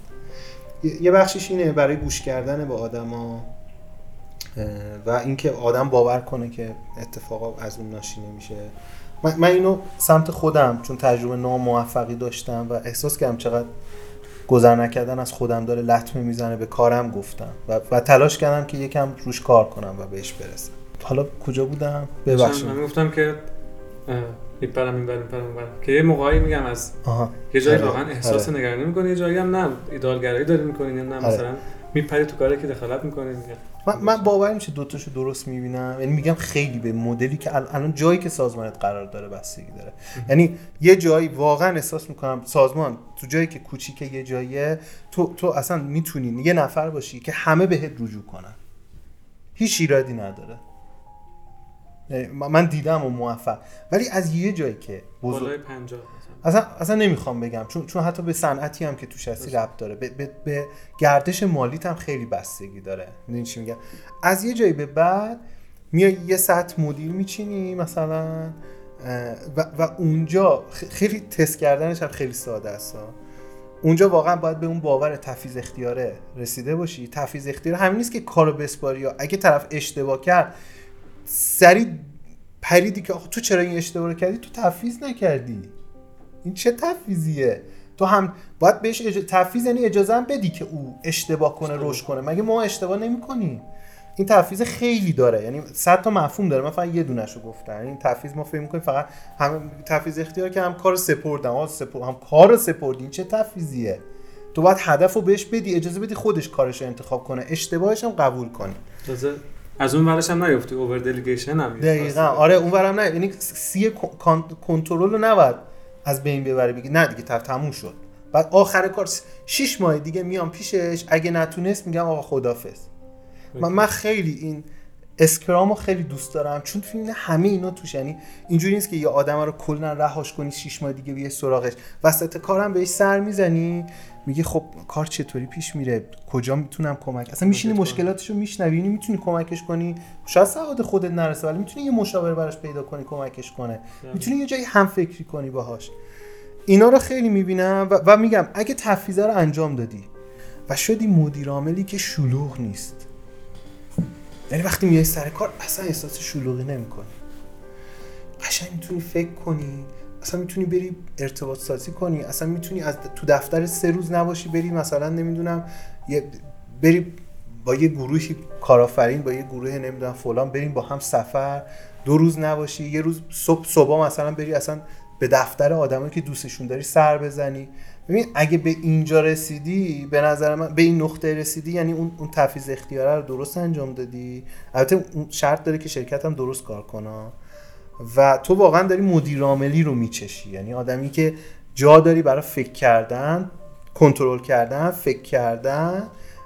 یه بخشش اینه برای گوش کردن به آدما. و اینکه آدم باور کنه که اتفاقا از اون ناشی نمیشه من, من اینو سمت خودم چون تجربه ناموفقی داشتم و احساس کردم چقدر گذر نکردن از خودم داره لطمه می‌زنه به کارم گفتم و, و تلاش کردم که یکم روش کار کنم و بهش برسم حالا کجا بودم ببخشید من گفتم که میپرم این برم برم که یه موقعی میگم از آها. یه جایی آره. واقعا احساس آره. نگرانی می‌کنی یه جایی هم نه ایدالگرایی داری می‌کنی نه آره. مثلا میپری تو کاری که دخالت می‌کنی میگه من, من باور میشه دوتاشو درست می‌بینم. یعنی میگم خیلی به مدلی که الان جایی که سازمانت قرار داره بستگی داره. یعنی یه جایی واقعا احساس می‌کنم سازمان تو جایی که کوچیکه یه جاییه تو تو اصلا می‌تونی یه نفر باشی که همه بهت رجوع کنن. هیچ ایرادی نداره. من دیدم و موفق. ولی از یه جایی که بزرگ اصلا اصلا نمی‌خوام بگم چون چون حتی به صنعتی هم که توش هستی ربط داره. به, به, به گردش مالیت هم خیلی بستگی داره. می‌دونی چی میگم؟ از یه جایی به بعد میای یه سطح مدیر میچینی مثلا و, و اونجا خیلی تست کردنش هم خیلی ساده است. اونجا واقعا باید به اون باور تفیز اختیاره رسیده باشی. تفیز اختیار همین نیست که کارو بسپاری یا اگه طرف اشتباه کرد سری پریدی که آخه تو چرا این اشتباه رو کردی؟ تو تفیز نکردی. این چه تفیزیه تو هم باید بهش اج... تفیز یعنی اجازه هم بدی که او اشتباه کنه رشد کنه. مگه ما اشتباه نمی‌کنیم این تفیز خیلی داره. یعنی صد تا مفهوم داره. من فقط یه دونهشو گفتم. این تفیز ما فکر می‌کنیم فقط هم تفیز اختیار که هم کار سپردم هم, سپر... هم کار سپردین چه تفیزیه تو باید هدف رو بهش بدی اجازه بدی خودش کارش رو انتخاب کنه. اشتباهش هم قبول کنی. از اون ورش هم نیفتی. اوور دلیگیشن هم دقیقاً. آره اون ورم نه. یعنی سی کنترل رو نباید از بین ببره بگی نه دیگه تموم شد. بعد آخر کار 6 ماه دیگه میام پیشش اگه نتونست میگم آقا خدافظ. من, من خیلی این اسکرام رو خیلی دوست دارم چون فیلم همه اینا توش یعنی اینجوری نیست که یه آدم رو کلا رهاش کنی شیش ماه دیگه بیای سراغش. وسط کارم بهش سر می‌زنی میگه خب کار چطوری پیش میره؟ کجا می‌تونم کمک؟ اصلا میشینی مشکلاتش رو میشنوی یعنی می‌تونی کمکش کنی؟ شاید سعادت خودت نرسه ولی می‌تونی یه مشاور براش پیدا کنی کمکش کنه. می‌تونی یه جایی هم فکری کنی باهاش. اینا رو خیلی می‌بینم و, و میگم اگه تفیزه رو انجام دادی و شدی مدیر عاملی که شلوغ نیست یعنی وقتی میای سر کار اصلا احساس شلوغی نمی‌کنی. قشنگ می‌تونی فکر کنی اصلا می‌تونی بری ارتباط سازی کنی اصلا می‌تونی از تو دفتر سه روز نباشی بری مثلا نمی‌دونم یه بری با یه گروهی کارآفرین با یه گروه نمی‌دونم فلان بریم با هم سفر دو روز نباشی یه روز صبح صبح مثلا بری اصلا به دفتر آدمایی که دوستشون داری سر بزنی. ببین اگه به اینجا رسیدی به نظر من به این نقطه رسیدی یعنی اون اون تفیز اختیاره رو درست انجام دادی. البته شرط داره که شرکت هم درست کار کنه. و تو واقعا داری مدیر عاملی رو میچشی. یعنی آدمی که جا داری برای فکر کردن کنترل کردن فکر کردن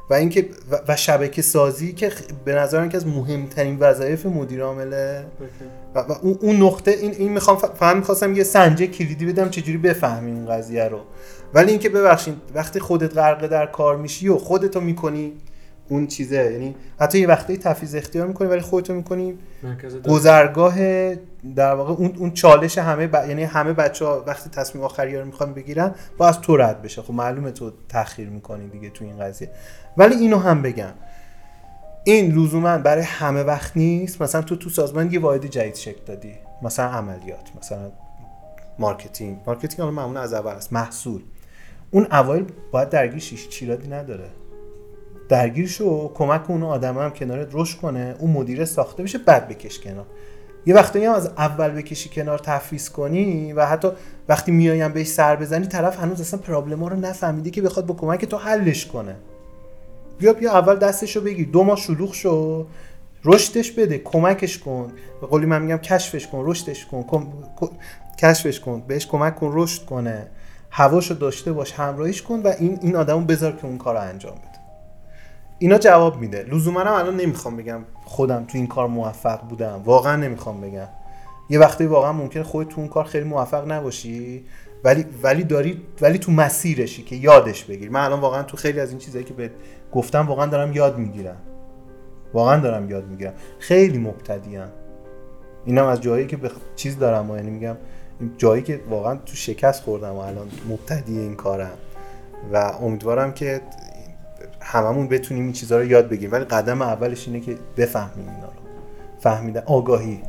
و اینکه و شبکه سازی که به نظر من که از مهمترین وظایف مدیر عامله. و, و اون نقطه این این می‌خوام فقط می‌خواستم یه سنجه کلیدی بدم چجوری بفهمی این قضیه رو. ولی اینکه ببخشید وقتی خودت غرق در کار میشی و خودتو می‌کنی اون چیزه. یعنی حتی یه وقتی تفیز اختیار می‌کنی ولی خودتو می‌کنی. گذرگاه در واقع اون اون چالش همه ب... یعنی همه بچه ها وقتی تصمیم آخری رو می‌خوان بگیرن با از تو رد بشه. خب معلومه تو تاخیر می‌کنی دیگه تو این قضیه. ولی اینو هم بگم. این لزوما برای همه وقت نیست. مثلا تو تو سازمان یه واحد جدید شکل دادی. مثلا عملیات مثلا marketing. marketing الان معمولا از اول است. محصول. اون اوایل باید درگیر شی هیچ ایرادی نداره. درگیر شو کمک اون آدم هم کنارت رشد کنه اون مدیر ساخته بشه بعد بکش کنار. یه وقتی هم از اول بکشی کنار تفویض کنی و حتی وقتی میایم بهش سر بزنی طرف هنوز اصلا پرابلم رو نفهمیده که بخواد با کمک تو حلش کنه. بیا بیا اول دستشو بگیر. دو ماه شلوغ شو. رشدش بده کمکش کن. به قولی من میگم کشفش کن رشدش کن. کم... کشفش کن. بهش کمک کن رشد کنه. هواشو داشته باش همراهیش کن و این این آدمو بذار که اون کار رو انجام بده. اینا جواب میده. لزوما هم الان نمی‌خوام بگم خودم تو این کار موفق بودم. واقعا نمی‌خوام بگم. یه وقتی واقعا ممکن خودت تو اون کار خیلی موفق نباشی ولی ولی داری ولی تو مسیرشی که یادش بگیر. من الان واقعا تو خیلی از این چیزایی که به گفتم واقعا دارم یاد می‌گیرم. واقعا دارم یاد می‌گیرم. خیلی مبتدیم اینم از جایی که به چیز دارم و یعنی میگم جایی که واقعا تو شکست خوردم و الان مبتدی این کارم. و امیدوارم که هممون بتونیم این چیزها رو یاد بگیریم. ولی قدم اولش اینه که بفهمیم اینا رو. فهمیدن آگاهی.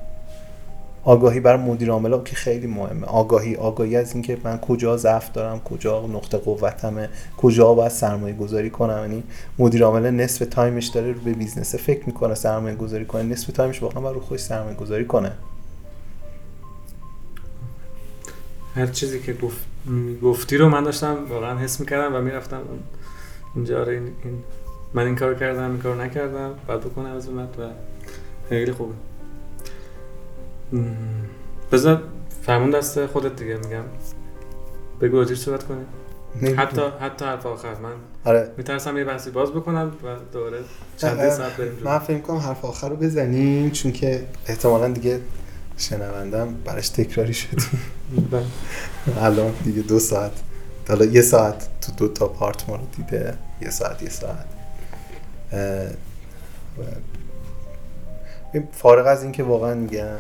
آگاهی برای مدیر عاملا که خیلی مهمه. آگاهی. آگاهی از اینکه من کجا ضعف دارم کجا نقطه قوتمه کجا باید سرمایه گذاری کنم. یعنی مدیر عامل نصف time ش داره رو به business فکر می‌کنه سرمایه گذاری کنه. نصف time ش واقعا رو خودش سرمایه گذاری کنه. هر چیزی که گفت گفتی رو من داشتم واقعا حس می‌کردم و می‌رفتم اون اینجا آره این, این من این کار کردم این کار نکردم بعد بکنم از اومد و خیلی خوبه. بذار فرمون دست خودت دیگه میگم. بگو راجعش صحبت کنیم. حتی حتی حرف آخر. من آره. میترسم یه بحثی باز بکنم و دوباره چند ساعت بریم من فکر کنم حرف آخر رو بزنیم چون که احتمالا دیگه شنوندم براش تکراری شد. بله. الان دیگه دو ساعت. حالا یه ساعت تو دو تا part ما رو دیده. یه ساعت یه ساعت. فارغ از اینکه واقعا میگم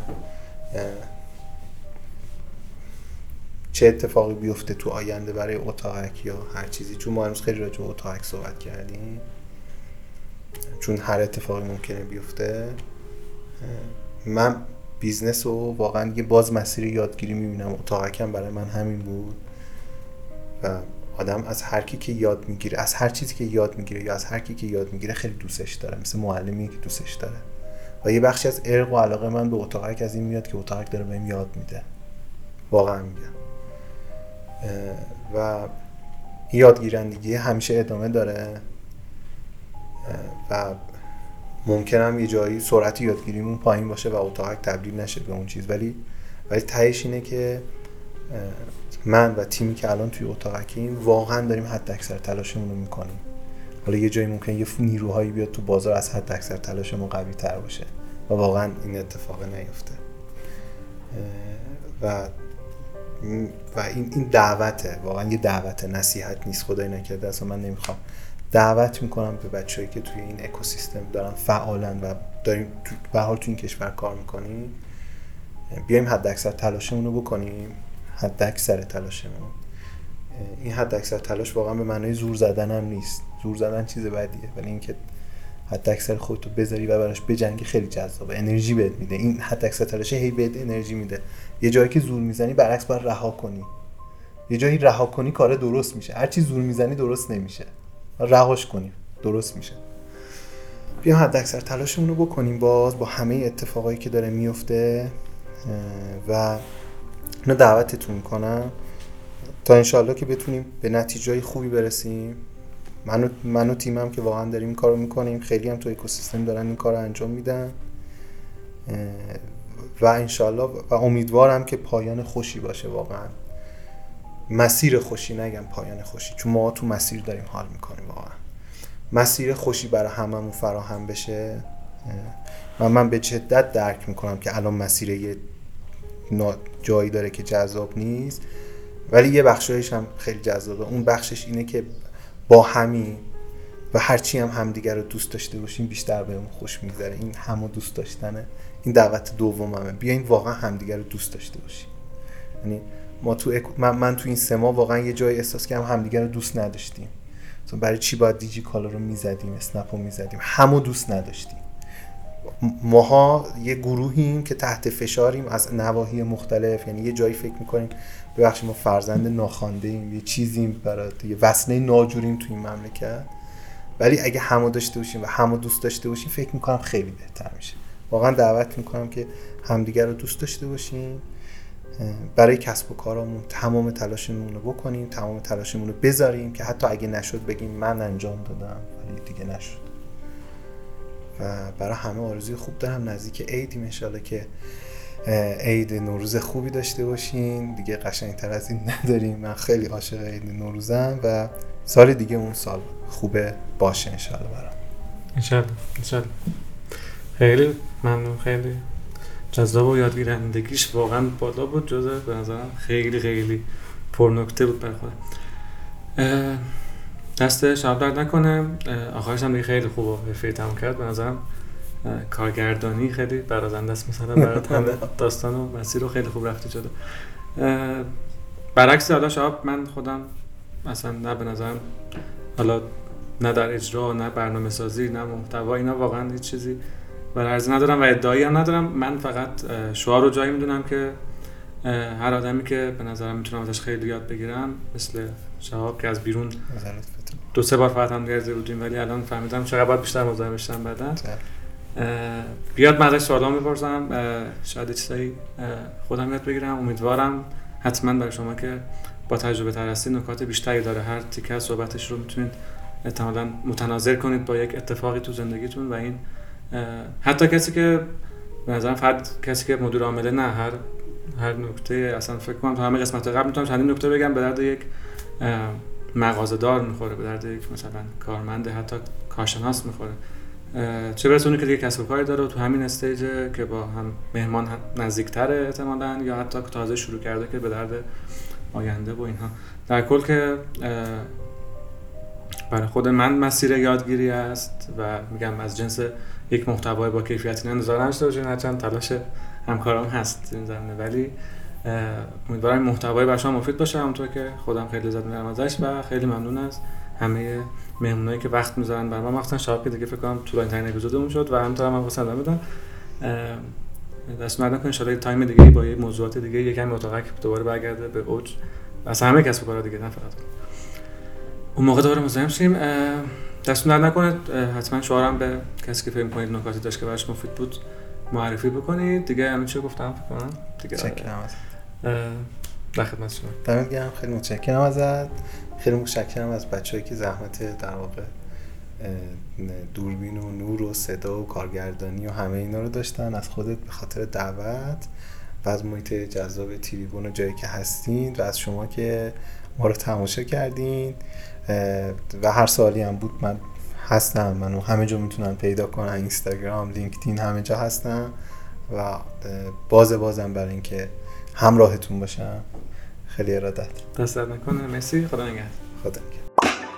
چه اتفاقی بیفته تو آینده برای اتاقک یا هر چیزی. چون ما امروز خیلی راجع به اتاقک صحبت کردیم. چون هر اتفاقی ممکنه بیفته من business رو واقعا یه باز مسیر یادگیری می‌بینم. اتاقکم برای من همین بود. و آدم از هر کی که یاد می‌گیره از هر چیزی که یاد می‌گیره یا از هر کی که یاد می‌گیره خیلی دوستش داره. مثل معلمی که دوستش داره. و یه بخشی از ارق و علاقه من به اتاقک از این میاد که اتاقک داره بهم یاد میده. واقعا میگم. و یادگیرندگی همیشه ادامه داره. و ممکنم یه جایی سرعت یادگیریمون پایین باشه و اتاقک تبدیل نشه به اون چیز. ولی ولی تهش اینه که من و تیمی که الان توی اتاقکیم واقعا داریم حد اکثر تلاشمون رو می‌کنیم. حالا یه جایی ممکن یه نیروهایی بیاد تو بازار از حد اکثر تلاشمون قوی تر باشه و واقعا این اتفاق نیفته. و و این این دعوته. واقعا یه دعوت نصیحت نیست. خدای نکرده. اصلا من نمی‌خوام دعوت می‌کنم به بچههایی که توی این اکوسیستم دارن فعالن و داریم به حال توی این کشور کار می‌کنیم بیایم حد اکثر تلاشمون رو بکنیم. حد اکثر تلاشمون. این حد اکثر تلاش واقعا به معنای زور زدن هم نیست. زور زدن چیز بدیه ولی اینکه حد اکثر خودتو بذاری و براش بجنگی خیلی جذابه. انرژی بهت میده. این حد اکثر تلاشه هی بهت انرژی میده. یه جایی که زور می‌زنی برعکس باید رها کنی. یه جایی رها کنی کار درست میشه. هر چی زور می‌زنی درست نمیشه. رهاش کنیم. درست میشه. بیا حد اکثر تلاشمون رو بکنیم باز با همه اتفاقایی که داره میفته و اینو دعوتتون کنم تا انشالله که بتونیم به نتیجه خوبی برسیم. من و, من و تیمم که واقعا داریم این کارو می‌کنیم. خیلی هم تو اکوسیستم دارن این کار رو انجام میدن. و انشالله و امیدوارم که پایان خوشی باشه واقعا. مسیر خوشی نگم پایان خوشی. چون ما تو مسیر داریم حال می‌کنیم واقعا. مسیر خوشی برای هممون فراهم بشه. و من به شدت درک می‌کنم که الان مسیر یه جایی داره که جذاب نیست. ولی یه بخشایش هم خیلی جذابه. اون بخشش اینه که با همین و هرچی هم همدیگر رو دوست داشته باشیم بیشتر بهمون خوش میگذره. این همو دوست داشتنه. این دعوت دوممه. بیاین واقعا همدیگر رو دوست داشته باشیم. یعنی ما تو من, من تو این سه ماه واقعا یه جای احساس کردم همدیگر رو دوست نداشتیم. برای چی باید دیجی کالا رو می‌زدیم اسنپ رو می‌زدیم؟ همو دوست نداشتیم. ماها یه گروهیم که تحت فشاریم از نواحی مختلف یعنی یه جایی فکر می‌کنیم ببخشید ما فرزند ناخوانده ایم یه چیزیم برای یه وسنه ناجوریم تو این مملکت. ولی اگه همو داشته باشیم و همو دوست داشته باشیم فکر می‌کنم خیلی بهتر میشه. واقعا دعوت می‌کنم که همدیگر رو دوست داشته باشیم. برای کسب و کارمون تمام تلاشمون رو بکنیم تمام تلاشمون رو بذاریم که حتی اگه نشد بگیم من انجام دادم ولی دیگه نشد. و برای همه آرزوی خوب دارم نزدیک عیدیم انشالله که عید نوروز خوبی داشته باشین. دیگه تر از این نداریم. من خیلی عاشق عید نوروزم و سال دیگه اون سال خوبه باشه انشالله برام. انشالله انشالله خیلی ممنون. خیلی جذاب و یادگیرندگیش واقعا بالا بود جزه به نظرم خیلی خیلی پرنکته بود بر خودم. دست شب درد نکنه. آخرش هم خیلی خوب و حرفه تموم کرد. به نظرم کارگردانی خیلی برازنده است مثلا برای داستان و مسیر رو خیلی خوب رفته جلو برعکس حالا شاب من خودم مثلا نه به نظرم حالا نه در اجرا نه برنامه سازی نه محتوا اینا واقعا هیچ چیزی برای ندارم و ادعایی هم ندارم. من فقط شعار رو جایی می‌دونم که هر آدمی که به نظرم می‌تونم ازش خیلی یاد بگیرم مثل شهاب که از بیرون دو سه بار فقط هم گرزه بودیم ولی الان فهمیدم چقدر باید بیشتر مزاحم بشم بعدا. بیاد من ازش سوالا می‌پرسم شاید چیزایی خودم یاد بگیرم. امیدوارم حتما برای شما که با تجربه تر هستید نکات بیشتری داره. هر تیکه از صحبتش رو می‌تونید احتمالا متناظر کنید با یک اتفاقی تو زندگیتون و این حتی کسی که به نظرم فرد کسی که مدیر عامله نه هر هر نکته اصلا فکر کنم تو همه قسمت قبل می‌تونم چندین نکته بگم به درد یک مغازه دار می‌خوره به درد یک مثلا کارمند حتی کارشناس می‌خوره. چه برسه اونی که دیگه کسب و کاری داره و تو همین استیج که با هم مهمان نزدیکتره احتمالا یا حتی تازه شروع کرده که به درد آینده و اینها. در کل که برای خود من مسیر یادگیری است و میگم از جنس یک محتوای با کیفیت نه نظر نشته باشین هرچند تلاش همکارام هست این زمینه. ولی امیدوارم محتوای برای شما مفید باشه. همونطور که خودم خیلی لذت می‌برم ازش و خیلی ممنون از همه مهمونایی که وقت می‌ذارن برای ما مخصوصا شب که دیگه فکر کنم طولانی ترین اپیزودمون شد و همینطور هم واسه ادامه بدم. دست مرد نکنه ان تایم دیگه با یه موضوعات دیگه یکم اتاقک دوباره برگرده به اوج. از همه کسب و دیگه نه فقط. اون موقع دوباره مزاحم شیم. دست درد نکنه. حتما شعارم به کسی که فکر کنید نکاتی داشت که براش مفید بود معرفی بکنید. دیگه همین چه گفتم؟ فکر کنم دیگه چکرم در خدمت شما. دمت گرم. خیلی متشکرم ازت. خیلی متشکرم از بچه‌ای که زحمت در واقع دوربین و نور و صدا و کارگردانی و همه اینا رو داشتن. از خودت به خاطر دعوت و از محیط جذاب تیریبون و جایی که هستین و از شما که ما رو تماشا کردین. و هر سالی هم بود من هستم منو همه جا می‌تونن پیدا کنن اینستاگرام لینکدین همه جا هستم و باز بازم برای اینکه همراهتون باشم. خیلی ارادت. دست نکنه. مرسی. خدا نگهدار. خدا نگهدار.